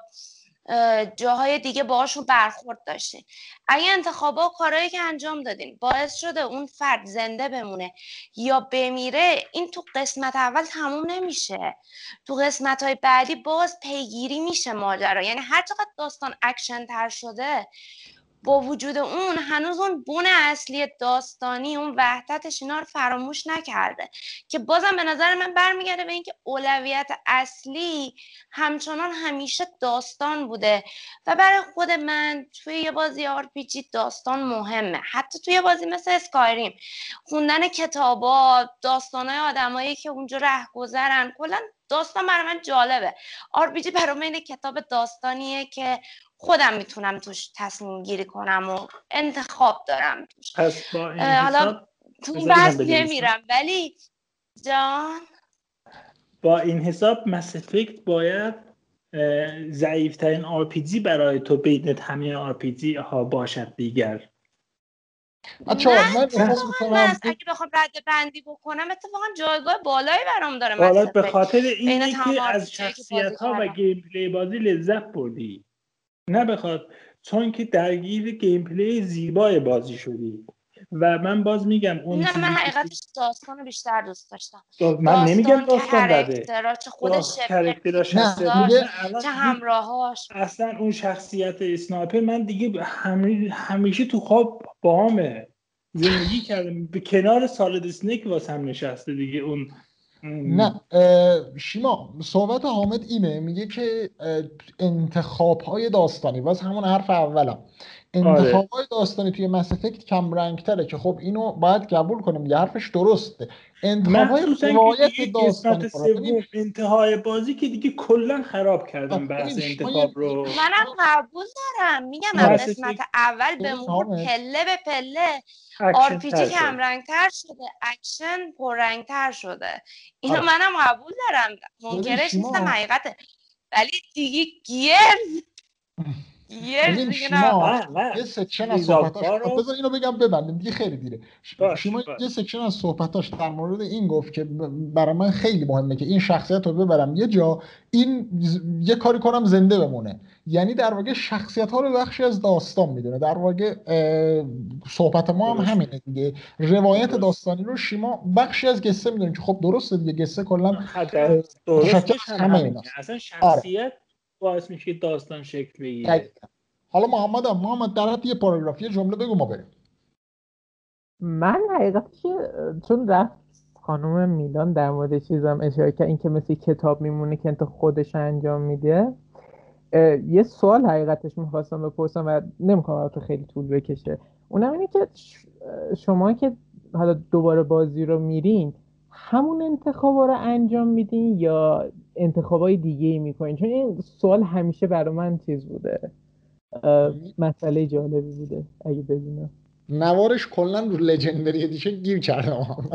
جاهای دیگه باهاشون برخورد داشتین اگه انتخابا و کارهایی که انجام دادین باعث شده اون فرد زنده بمونه یا بمیره این تو قسمت اول تموم نمیشه. تو قسمت های بعدی باز پیگیری میشه ماجرا. یعنی هر چقدر داستان اکشن تر شده با وجود اون هنوز اون بون اصلی داستانی اون وحدتش اینا رو فراموش نکرده. که بازم به نظر من برمیگرده به اینکه اولویت اصلی همچنان همیشه داستان بوده. و برای خود من توی یه بازی RPG داستان مهمه. حتی توی بازی مثل Skyrim خوندن کتابا داستانهای آدمایی که اونجا رهگذرن کلا داستان برای من جالبه. RPG برای من کتاب داستانیه که خودم می‌تونم توش تصمیم گیری کنم و انتخاب دارم توش. پس با این حالا تو بحث نمیرم ولی جان؟ با این حساب Mass Effect باید ضعیفترین RPG برای تو بین همه RPG ها باشد دیگر. بچه من من اگه بخوام رده بندی بکنم اتفاقا جایگاه بالایی برام داره حالا به خاطر اینه که از شخصیت ها و game play بازی لذت بردی. نه بخواد چون که درگیر gameplay زیبای بازی شدی. و من باز میگم اون نه من حقیقتش داستان بیشتر دوست داشتم. من نمیگم داستان بده. چه خودش چه همراهاش. اصلا اون شخصیت اسنایپر من دیگه همیشه تو خواب باهامه زندگی کردم. به کنار سالد اسنیک واسه هم نشسته دیگه اون نه شیما صحبت حامد اینه میگه که انتخاب های داستانی باز همون حرف اولم. انتخاب های داستانی توی مس افکت کم رنگ تره که خب اینو باید قبول کنیم یه حرفش درسته. انتخاب های روایت داستانی انتهای بازی که دیگه کلا خراب کردم بحث انتخاب رو. منم قبول دارم. میگم از قسمت اول به مرور پله به پله RPG کم رنگ تر شده اکشن پررنگ تر شده. اینو آره. منم قبول دارم. منکرش نیستم حقیقته. ولی دیگه Gears [LAUGHS] یه section از صحبتاش بذار اینو بگم ببندیم دیگه خیلی دیره. شما یه سکشن از صحبتاش در مورد این گفت که برای من خیلی مهمه که این شخصیت رو ببرم. یه جا این یه کاری کنم زنده بمونه. یعنی در واقع شخصیت ها رو بخشی از داستان می‌دونه. در واقع صحبت ما هم همینه دیگه. روایت داستانی رو شیما بخشی از قصه می‌دونه که خب درسته دیگه قصه کلا درستش همه اصلا آره. شخصیت باعث میشه داستان شکل بگیره. حالا محمد هم. محمد در یه پاراگراف یه جمله بگو ما بریم. من حقیقتش چون رفت خانم میلان در مورد چیزم اشاره کرد این که مثل کتاب میمونه که انت خودش انجام میده. یه سوال حقیقتش می‌خواستم بپرسم و نمی‌خوام تو خیلی طول بکشه. اونم اینه که شما که حالا دوباره بازی رو میرین همون انتخاب رو انجام میدین یا انتخابای دیگه ای می‌کنین. چون این سوال همیشه برای من چیز بوده. مسئله جالبی بوده اگه بدونم. نوارش کلا رو لژندری ادیشن گیر کردم.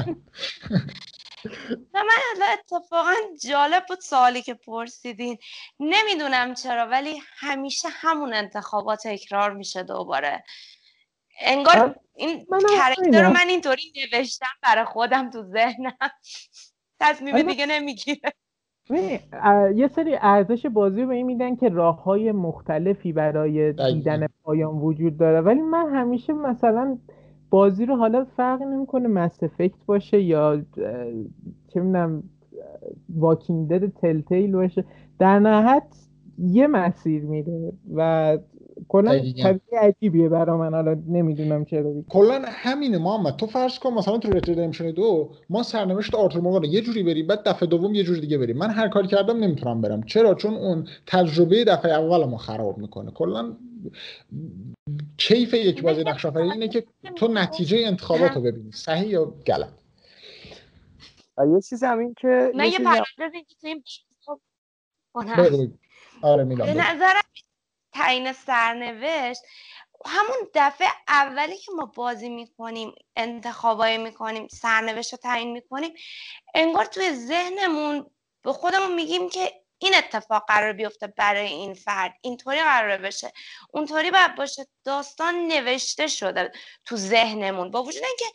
نه من اتفاقا جالب بود سوالی که پرسیدین. نمی‌دونم چرا ولی همیشه همون انتخابات تکرار میشه دوباره. انگار این کرکتر رو من اینطوری نوشتم برای خودم تو ذهنم. [LAUGHS] تصمیم دیگه نمی‌گیره. یه سری ارزش بازی رو به این میدن که راه های مختلفی برای دیدن پایان وجود داره. ولی من همیشه مثلا بازی رو حالا فرق نمی‌کنه مس افکت باشه یا چه می‌دونم واکینگ دد تلتیل باشه. در نهایت یه مسیر میره و کلا طبیعی عجیبیه برا من حالا نمی‌دونم چرا کلا همینه محمد تو فرض کن مثلا تو ریدمشن دو ما سرنوشت آرتور مورگان یه جوری بریم بعد دفعه دوم یه جوری دیگه بریم. من هر کاری کردم نمی‌تونم برم. چرا؟ چون اون تجربه دفعه اول ما خراب می‌کنه. کلا کیف یک بازی نقش اینه که تو نتیجه انتخابات رو ببینی. صحیح یا غلط؟ یه چیز همین که نه یه پرانتز آره به نظرم تعیین سرنوشت همون دفعه اولی که ما بازی می‌کنیم انتخابایی می‌کنیم سرنوشت رو تعیین می‌کنیم انگار توی ذهنمون به خودمون میگیم که این اتفاق قرار بیفته برای این فرد اینطوری قرار بشه. اونطوری باید باشه. داستان نوشته شده تو ذهنمون. با وجود اینکه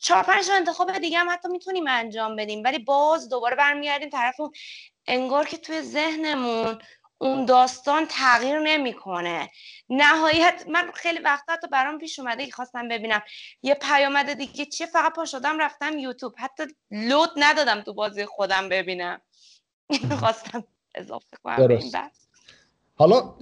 چهار پنج انتخاب دیگه هم حتی می‌تونیم انجام بدیم ولی باز دوباره برمیگردیم طرف اون انگار که توی ذهنمون اون داستان تغییر نمی‌کنه. نهایت من خیلی وقتا حتی برام پیش اومده که خواستم ببینم. یه پیامد دیگه چیه؟ فقط پا شدم رفتم یوتیوب. حتی لود ندادم تو بازی خودم ببینم. [LAUGHS] خواستم اضافه کنم به این بحث. حالا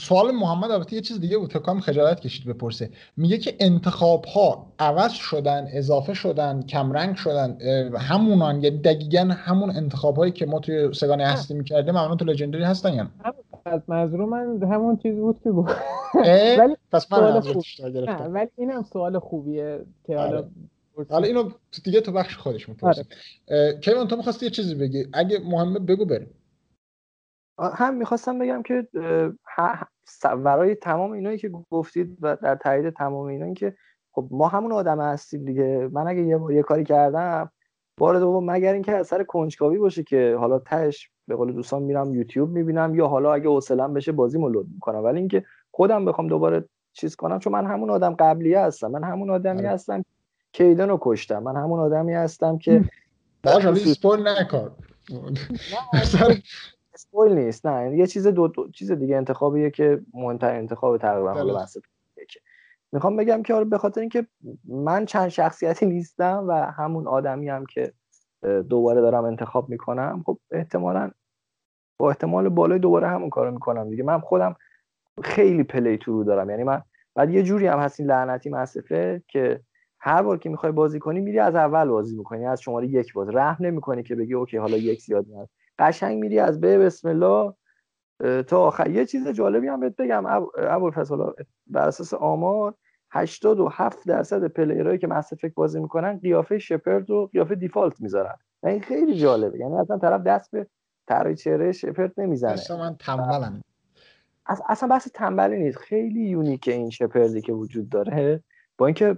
سوال محمد البته یه چیز دیگه بود فکر خجالت کشید بپرسه. میگه که انتخاب ها عوض شدن اضافه شدن کمرنگ شدن همونان یا دقیقا همون انتخاب هایی که ما توی سگانه هستی می‌کردیم همون تو لژندری هستن یا از منظور من همون چیز بود که گفت. [LAUGHS] ولی پس من خوب... ولی اینم سوال خوبیه که حالا آره. حالا اینو دیگه تو بخش خودش می‌پرسیم آره. کیوان تو می‌خواستی یه چیزی بگی؟ اگه مهمه بگو بریم. هم می‌خواستم بگم که برای تمام اینایی که گفتید و در تایید تمام اینایی که خب ما همون آدم هستیم دیگه. من اگه یه یه کاری کردم بار دوم مگر اینکه اثر کنجکاوی باشه که حالا تهش به قول دوستان میرم یوتیوب می‌بینم یا حالا اگه حوصله‌ام بشه بازی لود می‌کنم. ولی اینکه خودم بخوام دوباره چیز کنم چون من همون آدم قبلیه هستم. من همون آدمی آره. هستم کیدن رو کشتم. من همون آدمی هستم که باشه نکن. [LAUGHS] اسپویل نیست نه. یه چیز دو, دو چیز دیگه انتخابیه که مهمتر انتخاب تقریبا حالا بحث می‌خوام بگم که به خاطر اینکه من چند شخصیتی نیستم و همون آدمی هم که دوباره دارم انتخاب می‌کنم خب احتمالا با احتمال بالای دوباره همون کارو می‌کنم دیگه. من خودم خیلی playthrough دارم. یعنی من بعد یه جوری هم هست این لعنتی Mass Effect که هر بار که می‌خوای بازی کنی میری از اول بازی می‌کنی. از شماره یک باز رحم نمی‌کنی که بگی OK حالا یک زیاد میاد قشنگ میری از به بسم الله تا آخر. یه چیز جالبی هم بهت بگم ابوالفضل بر اساس آمار 87 درصد player هایی که Mass Effect بازی می‌کنن قیافه Shepard رو قیافه default می‌ذارن. این خیلی جالبه. یعنی اصلا طرف دست به طراحی چهره شپرد نمی‌زنه. اصلا من تنبلم. اصلا بحث تنبلی نیست. خیلی یونیک این شپردی که وجود داره. با اینکه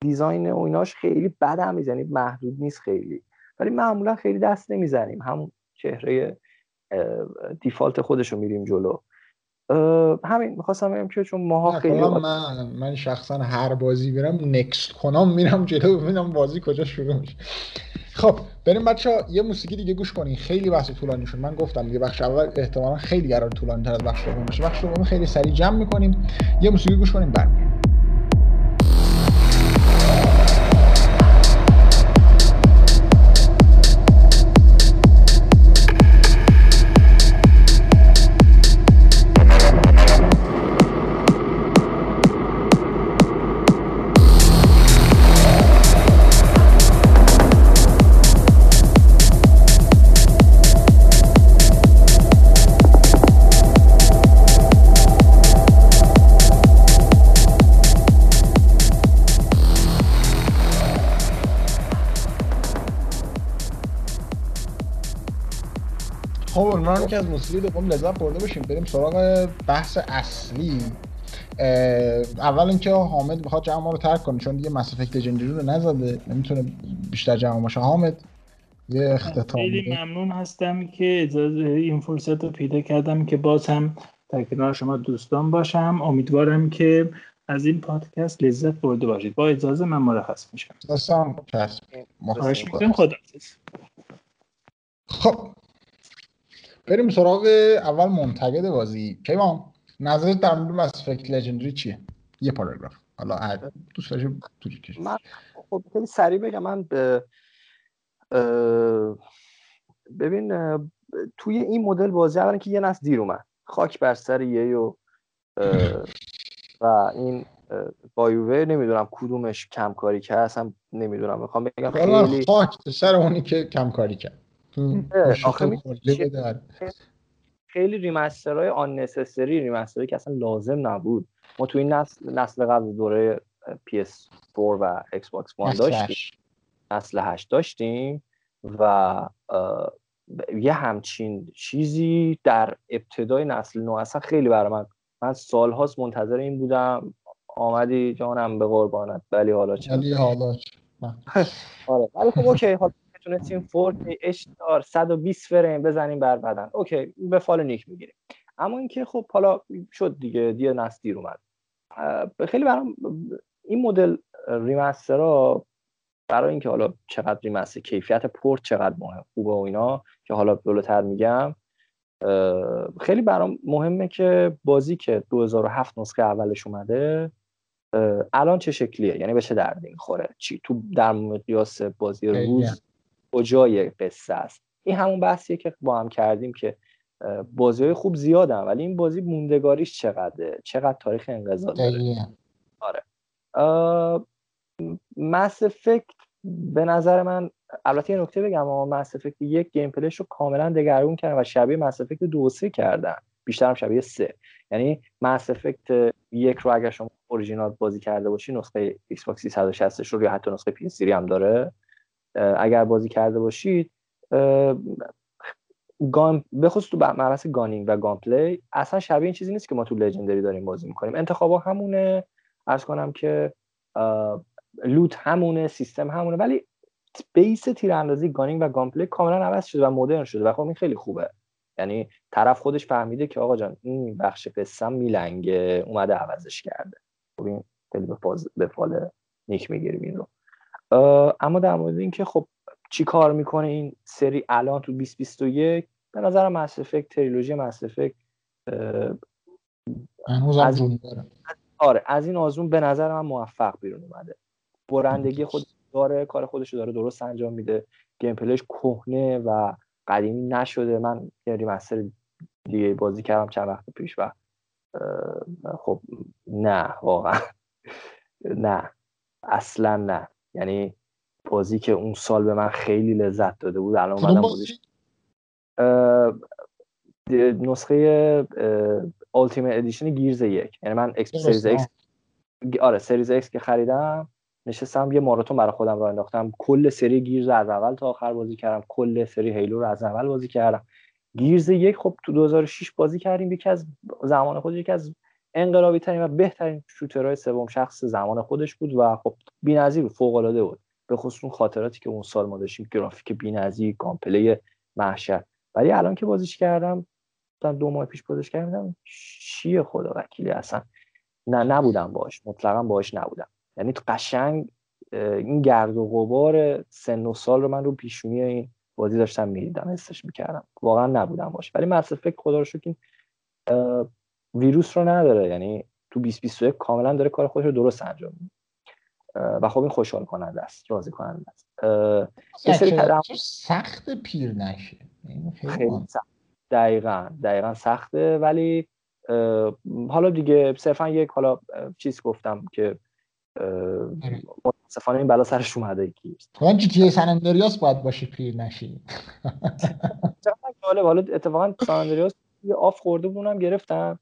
دیزاین و ایناش خیلی بد هم یعنی محدود نیست خیلی. ولی معمولا خیلی دست نمی‌زنیم. همون چهره دیفالت خودش رو میریم جلو. همین می‌خواستم بگم که چون ماها خیلی من من شخصا هر بازی میرم نکست کنم میرم جلو ببینم بازی کجا شروع میشه. خب بریم بچه یه موسیقی دیگه گوش کنین. خیلی بحث طولانی شد. من گفتم یه بخش اول احتمالا خیلی قرار طولانی تر از بخش دوم بشه بخش دوم خیلی سریع جمع می‌کنیم. یه موسیقی گوش کنیم برمیگردیم امیدوارم که از موسیقی دوم لذت برده باشیم. بریم سراغ بحث اصلی. اول اینکه حامد می‌خواد جمع ما رو ترک کنه چون دیگه مس افکت لژندری رو نزده. نمی‌تونه بیشتر جمع باشه. حامد یه اختتام خیلی ممنون هستم که اجازه این فرصت رو پیدا کردم که باز هم در کنار شما دوستان باشم. امیدوارم که از این پادکست لذت برده باشید. با اجازه من مرخص میشم. دوستان خب بریم سراغ اول منتقد بازی. کیوان نظرت در مورد مس افکت لژندری چیه؟ یه پاراگراف. حالا دوست داشتی تو من خب خیلی سریع بگم من به ببین توی این مدل بازی اولا که یه نسل دیر اومد. خاک بر سر یه و و این بایووه نمی‌دونم کدومش کمکاری کرد اصلا نمی‌دونم. می‌خوام بگم خیلی خاک سر اونی که کمکاری کرد. خیلی remaster های unnecessary remaster هایی که اصلا لازم نبود. ما تو این نسل نسل قبل دوره PS4 و Xbox One داشتیم. نسل 8 داشتیم و یه همچین چیزی در ابتدای نسل نو اصلا خیلی برای من من سالهاست منتظر این بودم. آمدی جانم به قربانت ولی حالا چه ولی حالا [LAUGHS] آره ولی خب OK تونستیم 4K HDR 120 فریم بزنیم بر بدن. OK به فال نیک می‌گیریم. اما اینکه خب حالا شد دیگه دیر اومد. خیلی برام این مدل remaster ها برای اینکه حالا چقدر remaster کیفیت پورت چقدر مهم خوبه و اینا که حالا جلوتر میگم خیلی برام مهمه که بازی که 2007 نسخه اولش اومده الان چه شکلیه؟ یعنی به چه دردی می‌خوره؟ چی؟ تو در مقیاس بازی روز کجای قصه است. این همون بحثیه که با هم کردیم که بازی های خوب زیادن ولی این بازی موندگاریش چقدره؟ چقدر تاریخ انقضا داره؟ آره. مس افکت به نظر من البته یه نکته بگم اما مس افکت یک گیم پلیش رو کاملا دگرگون کردن و شبیه مس افکت دو سه کردن. بیشتر هم شبیه سه. یعنی Mass Effect یک رو اگر شما اوریجینال بازی کرده باشی نسخه Xbox 360 رو یا حتی نسخه PC هم داره. اگر بازی کرده باشید به خصوص تو مبحث gunning و gunplay اصلا شبیه این چیزی نیست که ما تو Legendary داریم بازی می‌کنیم. انتخابا همونه. عرض کنم که loot همونه سیستم همونه ولی base تیراندازی gunning و gunplay کاملا عوض شده و مدرن شده و خب این خیلی خوبه. یعنی طرف خودش فهمیده که آقا جان این بخش قصه میلنگه اومده عوضش کرده. خب این خیلی به فال نیک می‌گیریم این رو. اما در مورد اینکه خب چی کار می‌کنه این سری الان تو 2021 به نظر مس افکت تریلوژی مس افکت از آره از این آزمون به نظر من موفق بیرون اومده. برندگی خود داره کار خودش رو داره درست انجام میده. gameplay ش کهنه و قدیمی نشده. من یه remaster دیگه بازی کردم چند وقت پیش و خب نه واقعا. نه اصلا نه. یعنی بازی که اون سال به من خیلی لذت داده بود الان اومدم بازیش نسخه Ultimate Edition Gears یک. یعنی من Xbox Series X آره Series X که خریدم نشستم یه ماراتون برای خودم راه انداختم. کل سری گیرز از اول تا آخر بازی کردم. کل سری هیلو رو از اول بازی کردم. گیرز یک خب تو 2006 بازی کردیم. یکی از زمان خود یکی از انقلابی ترین و بهترین شوترهای سوم شخص زمان خودش بود و خب بی‌نظیر بود فوق العاده بود. به خصوص خاطراتی که اون سال ما داشتیم گرافیک بی‌نظیر گامپلی محشر. ولی الان که بازیش کردم دو ماه پیش بازیش کردم چیه خدا وکیلی اصلا. نه نبودم باش مطلقا باش نبودم. یعنی تو قشنگ این گرد و غبار سن و سال رو من رو پیشونی این بازی داشتم می‌دیدم حسش می‌کردم. واقعا نبودم باش ولی مس فکر خدا رو شکر ویروس رو نداره یعنی تو 2021 کاملا داره کار خودش رو درست انجام میده. و خب این خوشحال کننده است. راضی کننده است سخت پیر نشه. خیلی سخت. دقیقا دقیقا سخته ولی حالا دیگه صرفا یک حالا چیز گفتم که آره. متاسفانه این بلا سرش اومده کیست تو جی تی سن اندریاس باید باشه پیر نشی [LAUGHS] جالب حالا اتفاقا سن اندریاس یه آف خورده بودم گرفتم.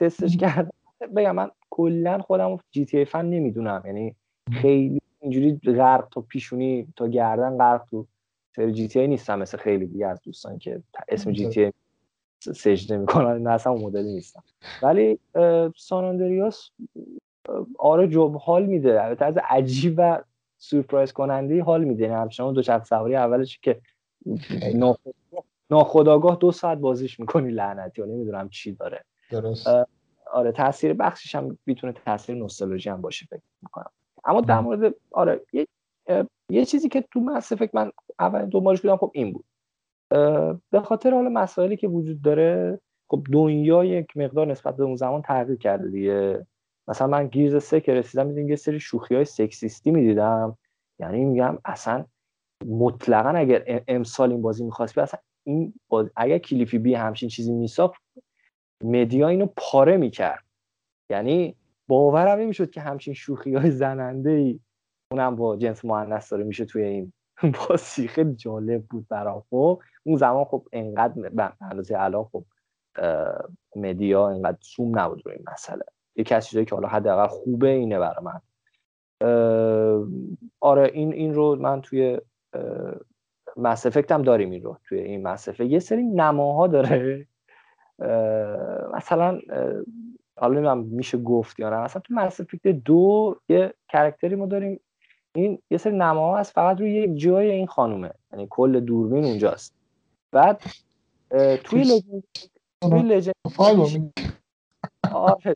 تستش کردم. بگم من کلا خودم جی تی فن نمی‌دونم. یعنی خیلی اینجوری غرق تا پیشونی تا گردن غرق تو سری جی تی ای نیستم مثل خیلی دیگه از دوستان که اسم جی تی ای سجده می‌کنن نه اصلا مدلی نیستم. ولی سان اندریاس آره جوب حال میده. البته از عجیب و سورپرایز کننده حال میده. نه یعنی همچنان دو چرخ سواری اولش که ناخداگاه دو ساعت بازیش می‌کنی لعنتی نمی‌دونم چی داره. درست. آره تاثیر بخشش هم می‌تونه تاثیر نوستالژی هم باشه فکر می‌کنم. اما در مورد آره یه, یه چیزی که تو مس فکر من اول دنبالش بودم خب این بود. به خاطر حالا مسائلی که وجود داره خب دنیا یک مقدار نسبت به اون زمان تغییر کرده دیگه. مثلا من گیرز سه که رسیدم می‌دونم یه سری شوخی های سکسیستی می‌دیدم. یعنی میگم اصلا مطلقا اگر امسال این بازی می‌خواست اصلا این اگر کلیفی بی همچین چیزی میساخت مدیا اینو پاره می‌کرد. یعنی باورم نمی‌شد که همچین شوخی های زننده ای اونم با جنس مؤنث داره میشه توی این [LAUGHS] بازی. خیلی جالب بود برام. خب اون زمان خب انقدر به اندازه الان خب مدیا انقدر سوم نبود روی این مسئله. یکی از چیزایی که حالا حداقل خوبه اینه برای من. آره این این رو من توی مس هم داریم این رو توی این مس یه سری نماها داره. مثلا حالا میشه گفت یا نه. مثلا تو مس دو یه کرکتری ما داریم. این یه سری نماها هست فقط روی یک جای این خانومه. یعنی کل دوربین اونجاست. بعد توی لژند توی لژند آره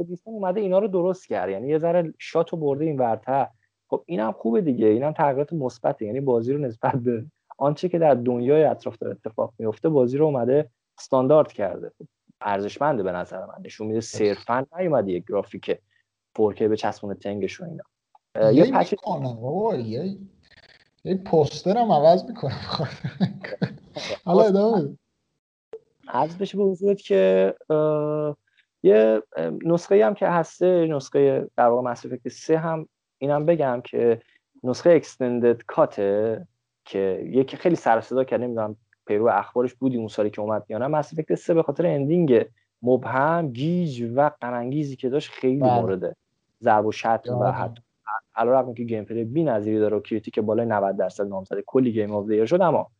ادیسون اومده اینا رو درست کرد. یعنی یه ذره شاتو برده این ورتر. خب اینم خوبه دیگه. اینم تغییرات مثبته. یعنی بازی رو نسبت به آنچه که در دنیای اطراف داره اتفاق میفته بازی رو اومده استاندارد کرده. ارزشمنده به نظر من. نشون میده صرفا نیومده یک گرافیک 4K به چسبونه تنگش و اینا. یه پچ یه یه پوستر هم عوض می‌کنم [LAUGHS] حالا ادامه عرض بشه به حضورت که یه نسخه هم که هسته نسخه در واقع افکت 3 هم اینم بگم که نسخه extended cut ه که یکی خیلی سر صدا کرد نمی‌دونم پیرو اخبارش بودی اون سالی که اومد یا نه؟ Mass Effect 3 به خاطر ending مبهم گیج و غم که داشت خیلی بله. مورد ضرب و شتم و حتی علیرغم که gameplay بی‌نظیری داره و critic بالای 90 درصد نامزد کلی game of شد اما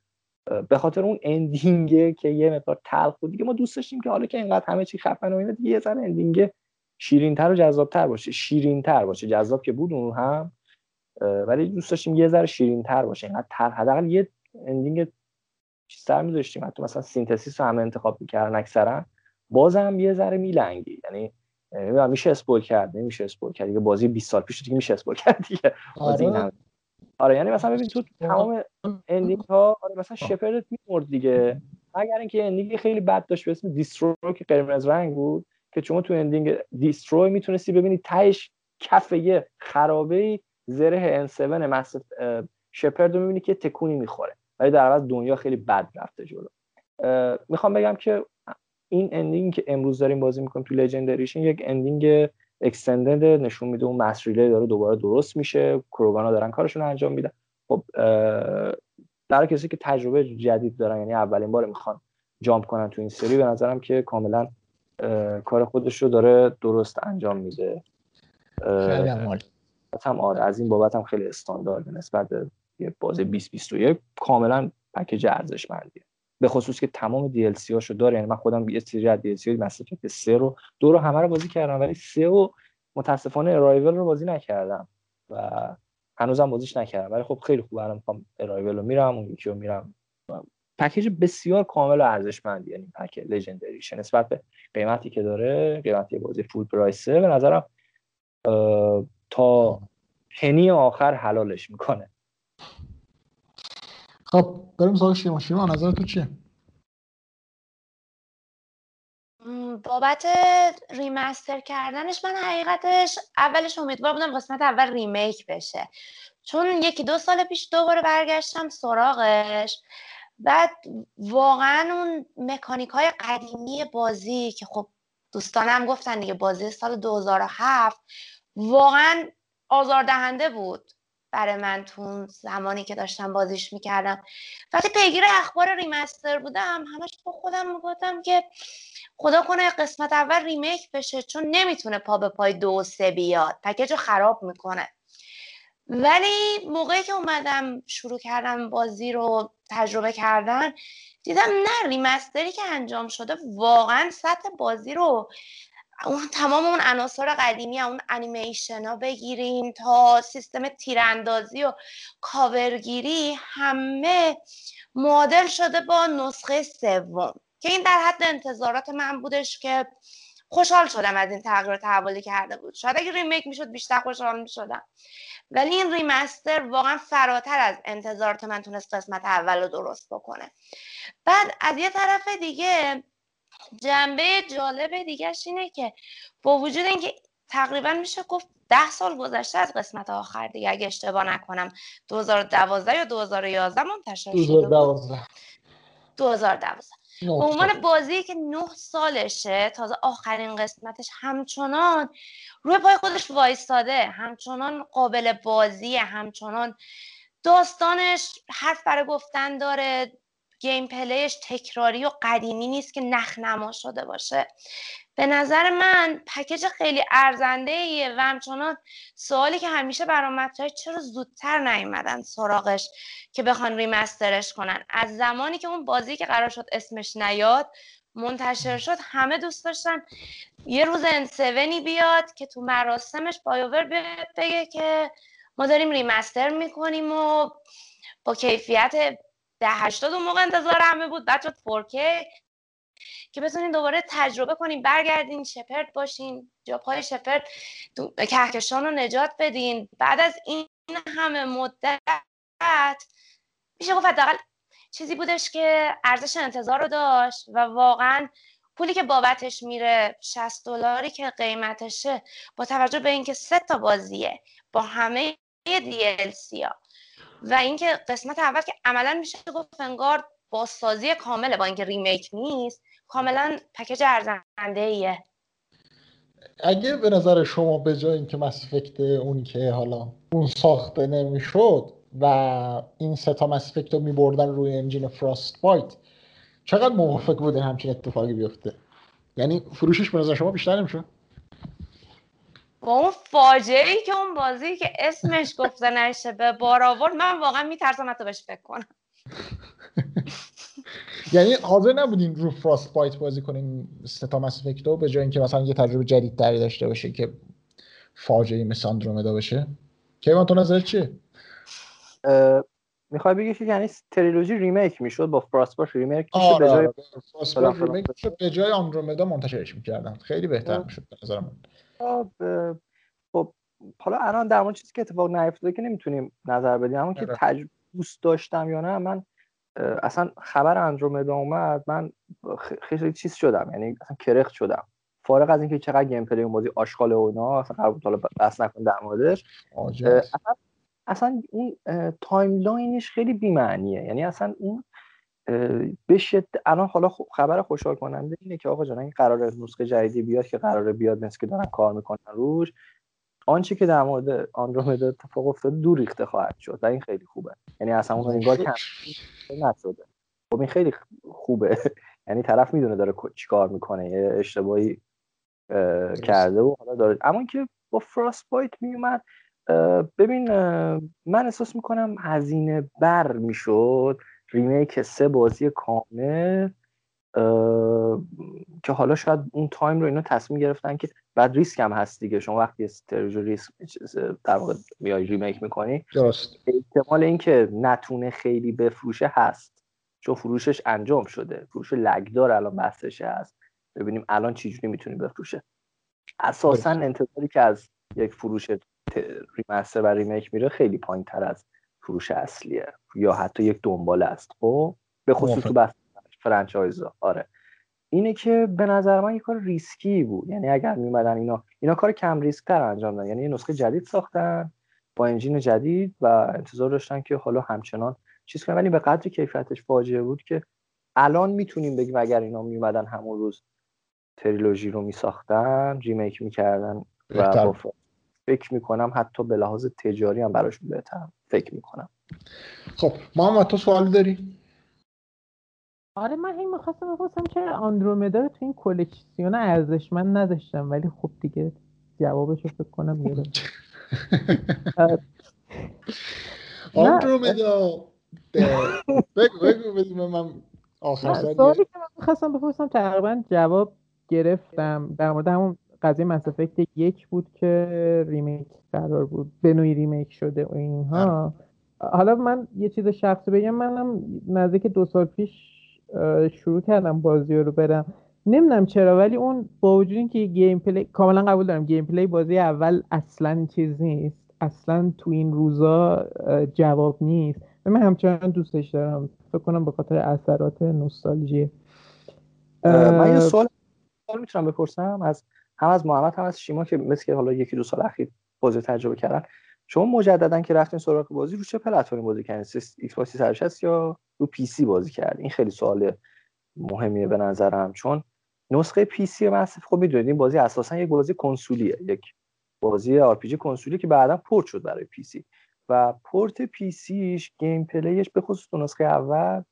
به خاطر اون ending ه که یه مقدار تلخ بود دیگه ما دوست داشتیم که حالا که اینقدر همه چی خفن و اینا دیگه یه ذره ending شیرینتر و جذابتر باشه. شیرینتر باشه. جذاب که بود اون هم ولی دوست داشتیم یه ذره شیرینتر باشه. اینقدر تر حداقل یه ending چیزتر می‌ذاشتیم حتی مثلا Synthesis رو همه انتخاب می‌کردن اکثرا. بازم یه ذره میلنگید یعنی میشه spoil کرد؟ نمیشه spoil کرد. دیگه بازی 20 سال پیش دیگه میشه spoil [LAUGHS] کرد دیگه. بازی آره. آره یعنی مثلا ببین تو تمام ending ها آره مثلا Shepard میمرد دیگه. مگر اینکه ending خیلی بد داشت به اسم Destroy که قرمز رنگ بود که شما تو ending Destroy می‌تونستی ببینی تهش کف یه خرابه زره N7 نصف Shepard رو می‌بینی که تکونی می‌خوره. ولی در عوض دنیا خیلی بد رفته جلو. می‌خوام بگم که این ending که امروز داریم بازی می‌کنیم تو Legendary Edition یک ending extended نشون میده. اون Mass Relay ه داره دوباره درست میشه. کروگانا دارن کارشون انجام میدن. خب برای کسی که تجربه جدید دارن یعنی اولین بار می‌خوان جامپ کنن تو این سری به نظرم که کاملا کار خودش رو داره درست انجام میده. خیلی هم آره از این بابت هم خیلی استاندارد نسبت یه بازی 2021 کاملا پکیج ارزشمندیه. به خصوص که تمام دی ال سی هاشو داره. یعنی من خودم یه سری از دی ال سی مثلا که سه رو دو رو همه رو بازی کردم ولی سه و متاسفانه ارایول رو بازی نکردم و هنوزم بازیش نکردم. ولی خب خیلی خوبه الان می‌خوام ارایول رو میرم اون یکی رو میرم. پکیج بسیار کامل و ارزشمندی یعنی پکیج لژندریش نسبت به قیمتی که داره قیمتی بازی فول پرایسه به نظرم تا پنی آخر حلالش می‌کنه. خب بریم سراغ شیما. شیما نظر تو چیه؟ بابت ریمستر کردنش من حقیقتش اولش امیدوار بودم قسمت اول ریمیک بشه. چون یکی دو سال پیش دوباره برگشتم سراغش. بعد واقعا اون مکانیک های قدیمی بازی که خب دوستانم گفتن دیگه بازی سال 2007 واقعا آزاردهنده بود. برای من تو زمانی که داشتم بازیش می‌کردم. وقتی پیگیر اخبار ریمستر بودم همش با خودم می‌گفتم که خدا کنه قسمت اول ریمیک بشه چون نمی‌تونه پا به پای دو و سه بیاد. پکیج رو خراب می‌کنه. ولی موقعی که اومدم شروع کردم بازی رو تجربه کردن دیدم نه ریمستری که انجام شده واقعا سطح بازی رو اون تمام اون عناصر قدیمی اون انیمیشن ها بگیریم تا سیستم تیراندازی و کاورگیری همه معادل شده با نسخه سوم. که این در حد انتظارات من بودش که خوشحال شدم از این تغییر تحولی کرده بود. شاید اگه ریمیک می‌شد بیشتر خوشحال می‌شدم. ولی این ریمستر واقعا فراتر از انتظارات من تونست قسمت اول رو درست بکنه. بعد از یه طرف دیگه جنبه جالب دیگرش اینه که با وجود اینکه تقریبا میشه گفت ده سال گذشته از قسمت آخر دیگه اگه اشتباه نکنم 2012 یا 2011 منتشر شده 2012 2012 به عنوان بازی که نه سالشه تازه آخرین قسمتش همچنان روی پای خودش وایستاده همچنان قابل بازی همچنان داستانش حرف برای گفتن داره. گیم پلیش تکراری و قدیمی نیست که نخنما شده باشه. به نظر من پکیج خیلی ارزنده ایه و همچنان سوالی که همیشه برام مطرحه چرا زودتر نیومدن سراغش که بخوان ریمسترش کنن؟ از زمانی که اون بازی که قرار شد اسمش نیاد منتشر شد همه دوست داشتن یه روز انسونی بیاد که تو مراسمش بایوور بگه که ما داریم ریمستر می‌کنیم و با کیفیت ده هشتاد اون موقع انتظار همه بود. بعد شد 4K که بتونین دوباره تجربه کنین برگردین شپرد باشین جا پای شپرد کهکشان رو نجات بدین. بعد از این همه مدت میشه گفت حداقل چیزی بودش که ارزش انتظار رو داشت و واقعا پولی که بابتش میره 60 دلاری که قیمتشه با توجه به اینکه سه تا بازیه با همه DLC ها. و اینکه قسمت اول که عملا میشه گفت انگار بازسازی کامله با اینکه ریمیک نیست کاملا پکیج ارزنده ایه اگه به نظر شما به جای اینکه مس اون که حالا اون ساخته نمی‌شد و این سه تا مس رو میبردن روی انجین فراست بایت چقدر موافق بوده همچین اتفاقی بیفته؟ یعنی فروشش به نظر شما بیشتر نمیشه با اون فاجعه ای که اون بازی که اسمش گفته نشه به بار آورد من واقعا میترسم حتی بهش فکر کنم. [LAUGHS] یعنی حاضر نبودین رو فراست بایت بازی کنین ستا مس به جای اینکه مثلا یه تجربه جدید تری داشته باشه که فاجعه مثل Andromeda باشه؟ کیوان تو نظر چیه؟ می‌خوای بگی که یعنی trilogy remake می‌شد با Frostbite remake می‌شد به جای آره، remake به جای Andromeda منتشرش می‌کردن. خیلی بهتر می‌شد به نظر من خب, خب حالا الان در مورد چیزی که اتفاق نیفتاده که نمی‌تونیم نظر بدیم اما که آره. تج... دوست داشتم یا نه من اصلا خبر Andromeda اومد من خیلی چیز شدم یعنی اصلا کرخت شدم. فارغ از اینکه چقدر gameplay اون بازی آشغال و اینا اصلا قرار بود حالا بحث نکن در موردش اصلا اصلا اون timeline ش خیلی بی‌معنیه. یعنی اصلا اون بشه الان حالا خبر خوشحال کننده اینه که آقا جان این قرار نسخه جدیدی بیاد که قراره بیاد مثل که دارن کار می‌کنن روش آنچه که در مورد Andromeda اتفاق افتاده دور ریخته خواهد شد و این خیلی خوبه. یعنی اصلا اون انگار کم نشده. خب این خیلی خوبه. [LAUGHS] یعنی طرف می‌دونه داره چیکار می‌کنه یه اشتباهی کرده و حالا داره. اما که با Frostbite میومد ببین من احساس می‌کنم هزینه بر می‌شد. remake سه بازی کامل که حالا شاید اون time رو اینا تصمیم گرفتن که بعد ریسک هم هست دیگه. شما وقتی استرژ ریسک در واقع میای remake می‌کنی درست. احتمال اینکه نتونه خیلی بفروشه هست. چون فروشش انجام شده. فروش Legendary الان بحثش هست ببینیم الان چجوری می‌تونی بفروشه. اساسا انتظاری که از یک فروش remaster و remake میره خیلی پایین تر از فروش اصلیه یا حتی یک دنباله است. خب؟ به خصوص تو بحث franchise آره. اینه که به نظر من یه کار ریسکی بود. یعنی اگر میومدن اینا اینا کار کم ریسک تر انجام دادن. یعنی یه نسخه جدید ساختن با engine جدید و انتظار داشتن که حالا همچنان چیز کنن. ولی به قدری کیفیتش فاجعه بود که الان می‌تونیم بگیم اگر اینا میمدن همون روز تریلوژی رو میساختن ریمیک می‌کردن و فکر می‌کنم حتی به لحاظ تجاری هم براشون بهتر فکر می‌کنم. خب محمد تو سوال داری؟ آره من این می‌خواستم بپرسم که آندرومدا رو تو این کلکسیون ارزشمند نداشتم ولی خب دیگه جوابش رو فکر کنم میره [LAUGHS] آندرومدا بگو بگو بگو من آخر سوالی که من می‌خواستم بپرسم تقریبا جواب گرفتم در مورد همون قضیه مس یک بود که ریمیک قرار بود به نوعی ریمیک شده و اینها. حالا من یه چیز شخصی بگم منم نزدیک دو سال پیش شروع کردم بازی رو برم. نمی‌دونم چرا ولی اون با وجود اینکه gameplay کاملا قبول دارم gameplay بازی اول اصلا چیز نیست. اصلا تو این روزا جواب نیست. و من همچنان دوستش دارم. فکر کنم به خاطر اثرات نوستالژی. من یه سوال می‌تونم بپرسم؟ از هم از محمد هم از شیما که مثل که حالا یکی دو سال اخیر بازی تجربه کردن. شما مجددا که رفتین سراغ بازی رو چه پلتفرمی بازی کردین؟ Xbox 360 یا رو PC بازی کرد این خیلی سوال مهمیه به نظرم چون نسخه PC مصرف خب می‌دونید این بازی اساسا یک بازی کنسولیه. یک بازی RPG کنسولی که بعدا پورت شد برای PC. و port PC ش gameplay ش به خصوص نسخه اول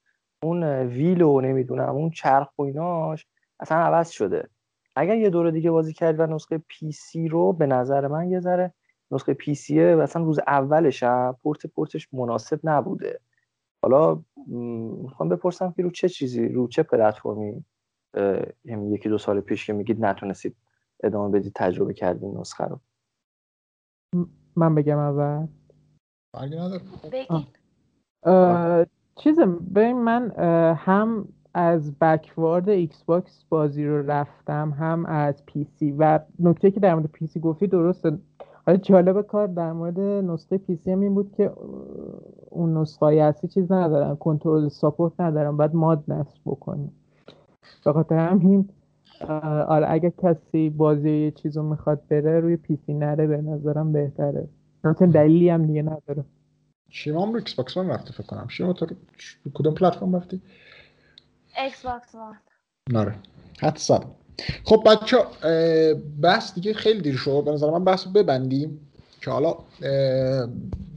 اون wheel و نمی‌دونم اون چرخ و ایناش اصلا عوض شده. اگر یه دور دیگه بازی کرد و نسخه PC رو به نظر من یه ذره نسخه PC ه مثلا روز اولش هم port port ش مناسب نبوده. حالا می‌خوام بپرسم که رو چه چیزی رو چه پلتفرمی یعنی یکی دو سال پیش که میگید نتونستید ادامه بدید تجربه کردین نسخه رو؟ من بگم اول. چیز ببین من هم از backward Xbox بازی رو رفتم هم از PC. و نکته که در مورد PC گفتی درسته. حالا جالب کار در مورد نسخه PC هم این بود که اون نسخه اصلی چیز ندارن controller support ندارن باید mod نصب بکنی به خاطر همین آره اگه کسی بازی یه چیز رو می‌خواد بره روی PC نره به نظرم بهتره. مثلا دلیلی هم دیگه نداره. شیما هم رو Xbox One رفته فکر کنم. شیما تو کدوم پلتفرم رفتی؟ Xbox One حتی خب بچه بحث دیگه خیلی دیر شد. به نظر من بحث ببندیم که حالا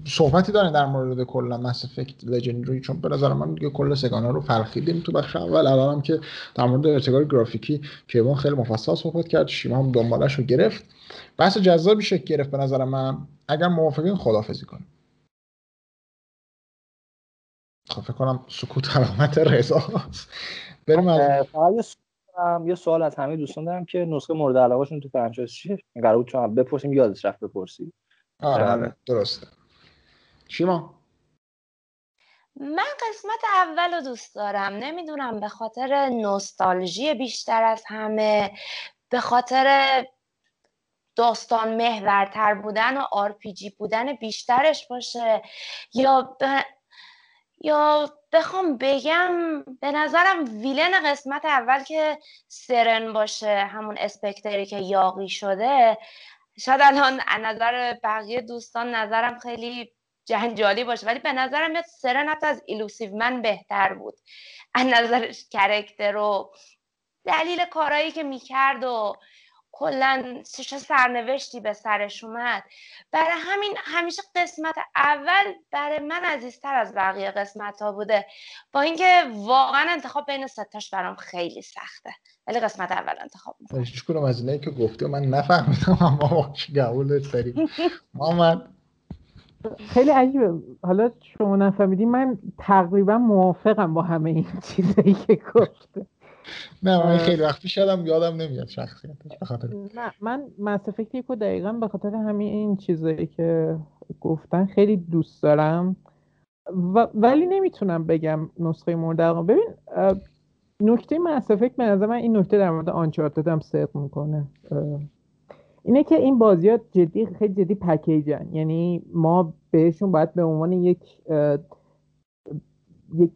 صحبتی دارن در مورد کلا مس افکت لژندری چون به نظر من دیگه کل سگانه رو فلخیدیم تو بخش اول. الان که در مورد ارتقای گرافیکی کیوان خیلی مفصل صحبت کرد. شیما هم دنبالش رو گرفت. بحث جذابی شکل گرفت به نظر من. اگر موافقین خدافزی کنیم. خب فکر کنم سکوت علامت رضا. بریم از یه سوال از همه دوستان دارم که نسخه مورد علاقهشون تو فرانچایز چیه؟ قرار بود چون بپرسیم یادش رفت بپرسی. آره آره درسته. شیما؟ من قسمت اول رو دوست دارم. نمی‌دونم به خاطر نوستالژی بیشتر از همه به خاطر داستان محورتر بودن و RPG بودن بیشترش باشه یا یا بخوام بگم به نظرم villain قسمت اول که سرن باشه همون Spectre ی که یاغی شده شاید الان نظر بقیه دوستان نظرم خیلی جنجالی باشه ولی به نظرم میاد سرن حتی از Illusive Man بهتر بود. از نظرش character و دلیل کارهایی که می‌کرد و کلا چه سرنوشتی به سرش اومد. برای همین همیشه قسمت اول برای من عزیزتر از بقیه قسمت ها بوده. با اینکه واقعا انتخاب بین ستاش برام خیلی سخته. ولی قسمت اول انتخاب می‌کنم. هیچ کنم از اینایی که گفته من نفهمیدم اما قبول سری محمد. خیلی عجیبه. حالا شما نفهمیدی من تقریبا موافقم با همه این چیزایی که گفته. نه من خیلی وقت پیش یادم نمیاد شخصیتش بخاطر نه من مس افکت یکو دقیقا به خاطر همین این چیزایی که گفتن خیلی دوست دارم. و ولی نمی‌تونم بگم نسخه مورد علاقه. ببین نکته مس افکت به نظر من این نکته در مورد آنچارتد هم صدق می‌کنه. اینه که این بازی جدی خیلی جدی پکیجن یعنی ما بهشون باید به عنوان یک یک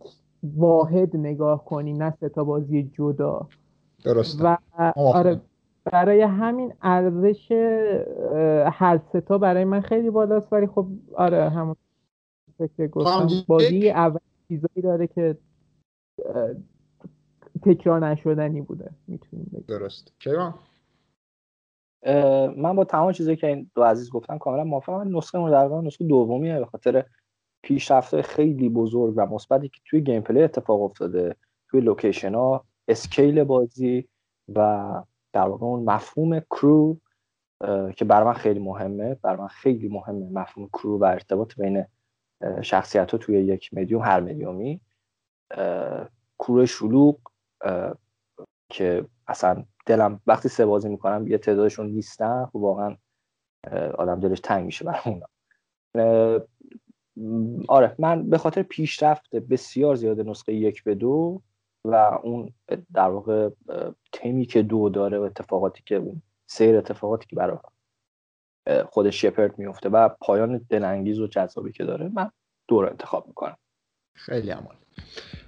واحد نگاه کنیم نه ستا بازی جدا. درست و آره برای همین ارزش هر ستا برای من خیلی بالاست. ولی خب آره همون فکر گفتم بازی اول چیزایی داره که تکرار نشدنی بوده. می‌تونیم بگیم. درست کیوان؟ من با تمام چیزایی که این دو عزیز گفتن کاملا موافقم. نسخه مورد علاقه نسخه دومیه به خاطر پیشرفت خیلی بزرگ و مثبتی که توی gameplay اتفاق افتاده توی location ها scale بازی و در واقع اون مفهوم crew که برای من خیلی مهمه برای من خیلی مهمه مفهوم کرو و ارتباط بین شخصیت ها توی یک مدیوم هر مدیومی کرو شلوغ که اصلا دلم وقتی سه بازی می‌کنم یه تعدادشون نیستن خب واقعا آدم دلش تنگ میشه برای اونا. آره من به خاطر پیشرفت بسیار زیاد نسخه یک به دو و اون در واقع تمی که دو داره و اتفاقاتی که اون سیر اتفاقاتی که برای خود شپرد میفته و پایان دلانگیز و جذابی که داره من دو رو انتخاب می‌کنم. خیلی عمال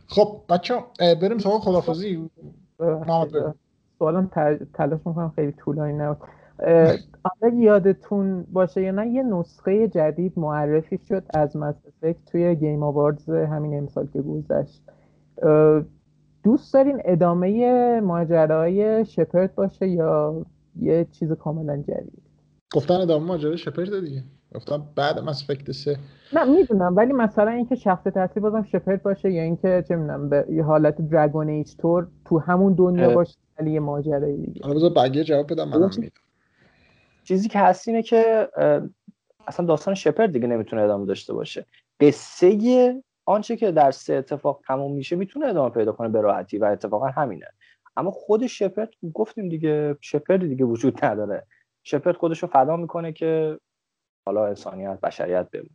خب بچه بریم سوال خدافزی. سوالم تلاش می‌کنم خیلی طولانی نبود حالا یادتون باشه یا نه یه نسخه جدید معرفی شد از مستفک توی گیم آواردز همین امسال که گذشت. دوست دارین ادامه ماجرای شپرد باشه یا یه چیز کاملا جدید؟ گفتن ادامه ماجرای شپرد دیگه. گفتم بعد مس افکت سه. نه می‌دونم ولی مثلا اینکه شخص تاثیر بازم شپرد باشه یا اینکه چه می‌دونم به حالت دراگون ایج تور تو همون دنیا باشه ولی یه ماجرای دیگه. حالا بذار بقیه جواب بدم منم چیزی که هست اینه که اصلا داستان شپرد دیگه نمی‌تونه ادامه داشته باشه. قصه آنچه که در سه اتفاق تموم میشه می‌تونه ادامه پیدا کنه به راحتی و اتفاقا همینه. اما خود شپرد گفتیم دیگه شپرد دیگه وجود نداره. شپرد خودش رو فدا می‌کنه که حالا انسانیت بشریت بمونه.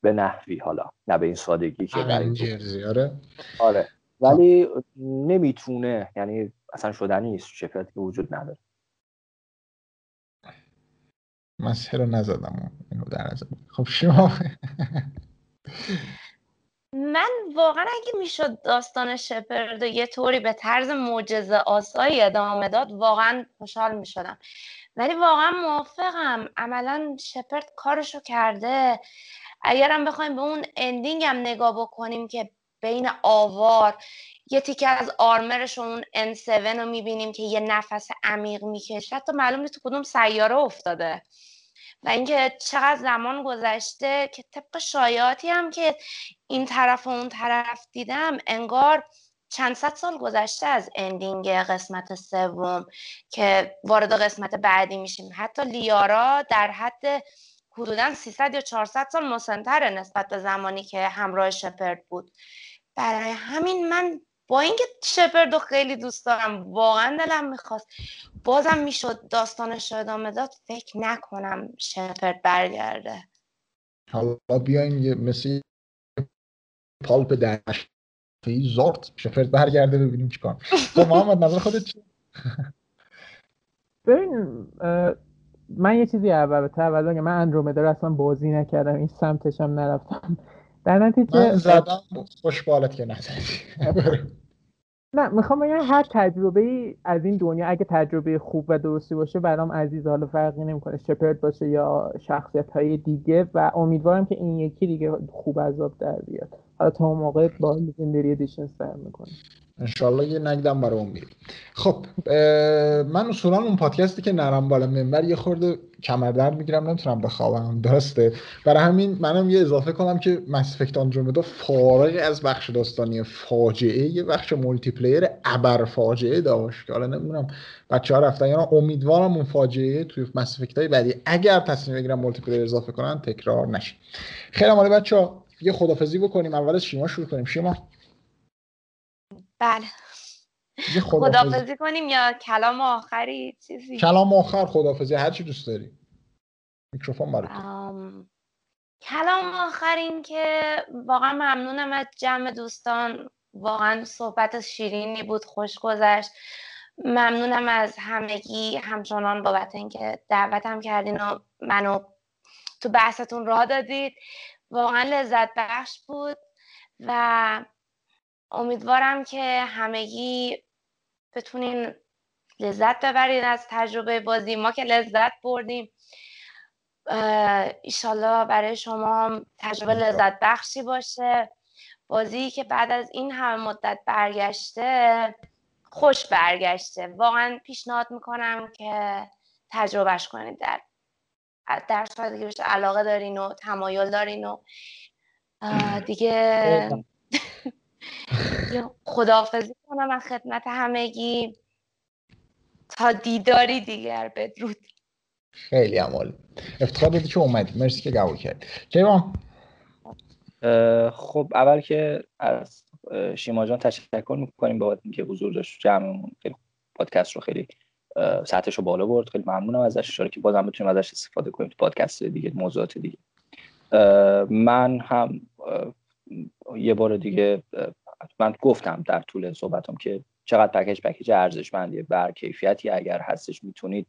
به نحوی حالا نه به این سادگی که آره. آره. ولی نمی‌تونه یعنی اصلا شدنی نیست. شفیتی که وجود نداره. من سه رو نزدم اینو در خب [LAUGHS] شما من واقعا اگه می‌شد داستان شپرد یه طوری به طرز معجزه آسایی ادامه داد واقعا خوشحال می‌شدم. ولی واقعا موافقم. عملا شپرد کارشو کرده. اگرم بخوایم به اون اندینگ هم نگاه بکنیم که بین آوار یه تیکه از آرمرش اون N7 رو می‌بینیم که یه نفس عمیق می‌کشه. حتی معلوم نیست کدوم سیاره افتاده. و اینکه چقدر زمان گذشته که طبق شایعاتی هم که این طرف و اون طرف دیدم انگار چند صد سال گذشته از اندینگ قسمت سوم که وارد قسمت بعدی میشیم. حتی لیارا در حد حدودا 300 یا 400 سال مسنتره نسبت به زمانی که همراه شپرد بود. برای همین من با اینکه شپرد رو خیلی دوست دارم واقعا دلم می‌خواست. بازم می‌شد داستانش رو ادامه داد. فکر نکنم شپرد برگرده. حالا بیاین یه مثل پالپ دشت زارت شپرد برگرده ببینیم چیکار تو خب، محمد نظر خودت چی ببین من یه چیزی اول اول من اندرومدا رو اصلا بازی نکردم. این سمتش هم نرفتم. در نتیجه من زدم خوشبالت که نزدی. [LAUGHS] نه می‌خوام بگم هر تجربه ای از این دنیا اگه تجربه خوب و درستی باشه برام عزیز حالا فرقی نمی‌کنه شپرد باشه یا شخصیت های دیگه. و امیدوارم که این یکی دیگه خوب از آب در بیاد. تا اون موقع با Legendary Edition سر می‌کنه انشالله یه نقدم برای اون میریم. خب من اصولا اون پادکستی که نرم بالا منبر یه خورده کمر درد می‌گیرم نمی‌تونم بخوابم. درسته. برای همین منم یه اضافه کنم که Mass Effect Andromeda فارغ از بخش داستانی فاجعه یه بخش multiplayer ابر فاجعه داشت که حالا نمی‌دونم بچه ها رفتن یا امیدوارم اون فاجعه توی Mass Effect بعدی اگر تصمیم بگیرم multiplayer اضافه کنن تکرار نشه. خیلی عالی بچه یه خدافزی بکنیم اول از شیما شروع کنیم. شیما. بله. خدافزی. کنیم یا کلام آخری چیزی؟ کلام آخر خدافزی هر چی دوست داری. میکروفون برای کلام آخر این که واقعا ممنونم از جمع دوستان. واقعا صحبت شیرینی بود خوش گذشت. ممنونم از همگی همچنان بابت اینکه دعوتم کردین و منو تو بحثتون راه دادید. واقعا لذت بخش بود و امیدوارم که همگی بتونین لذت ببرید از تجربه بازی. ما که لذت بردیم. ایشالله برای شما تجربه لذت بخشی باشه. بازی که بعد از این همه مدت برگشته خوش برگشته. واقعا پیشنهاد می‌کنم که تجربهش کنید در در بهش علاقه دارین و تمایل دارین و دیگه [LAUGHS] خداحافظی کنم از خدمت همگی. تا دیداری دیگر بدرود. خیلی عمال افتخار دادی که اومدی. مرسی که قبول کردی. کیوان خب اول که از شیما جان تشکر می‌کنیم بابت اینکه حضور داشت جمعمون. خیلی پادکست رو خیلی سطحش رو بالا برد. خیلی ممنونم ازش. اشاره که بازم بتونیم ازش استفاده کنیم تو پادکست دیگه موضوعات دیگه. من هم یه بار دیگه من گفتم در طول صحبتم که چقدر پکیج پکیج ارزشمندیه بر کیفیتی اگر هستش می‌تونید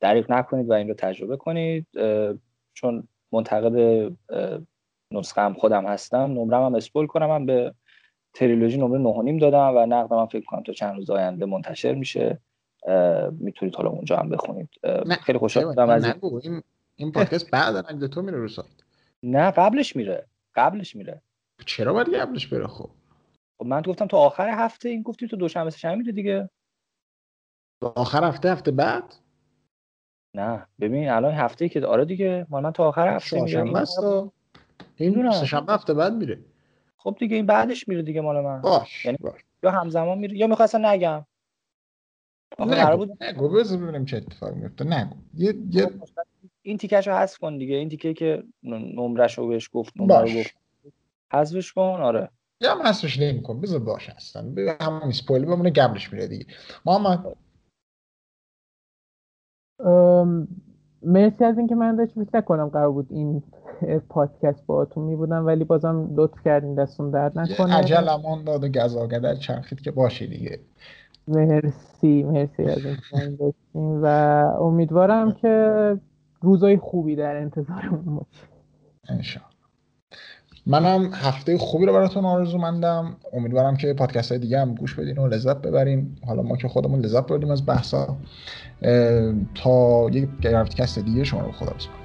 دریغ نکنید و این رو تجربه کنید. چون منتقد نسخه هم خودم هستم نمرم هم اسپول کنم هم به تریلوژی نمره نیم دادم و نقدم هم فکر کنم تا چند روز آینده منتشر میشه. می‌تونید حالا اونجا هم بخونید. خیلی خوشحال بودم از این این پادکست بعد تو میره رو سایت. نه قبلش میره. قبلش میره. چرا باید قبلش بره خب؟ خب من گفتم تو آخر هفته این گفتی تو دوشنبه سه میره دیگه. آخر هفته هفته بعد؟ نه ببین الان هفته که آره دیگه مال من تا آخر هفته میره این این سه شنبه هفته بعد میره. خب دیگه این بعدش میره دیگه مال من. باش, یعنی باش. یا همزمان میره یا می‌خواستم نگم. نگو بود نگو بذار ببینیم چه اتفاقی میفته. نگو یه, یه... این تیکش رو حذف کن دیگه. این تیکه که نمرش رو بهش گفت نمره رو گفت. حذفش کن آره. یا هم حذفش نمیکن بذار باش هستن. همون اسپویل بمونه قبلش میره دیگه. محمد. مرسی از اینکه من داشت فکر نکنم قرار بود این پادکست باهاتون می بودم ولی بازم لطف کردین دستون درد نکنه. عجل امان داد و گزاگه در چرخید که باشی دیگه. مرسی مرسی از این و امیدوارم که روزای خوبی در انتظارمون باشه. انشاءالله. منم هفته خوبی رو براتون آرزو مندم امیدوارم که پادکست های دیگه هم گوش بدین و لذت ببرین. حالا ما که خودمون لذت بردیم از بحثا. تا یک گرفتکست دیگه شما رو خدا بسپارم.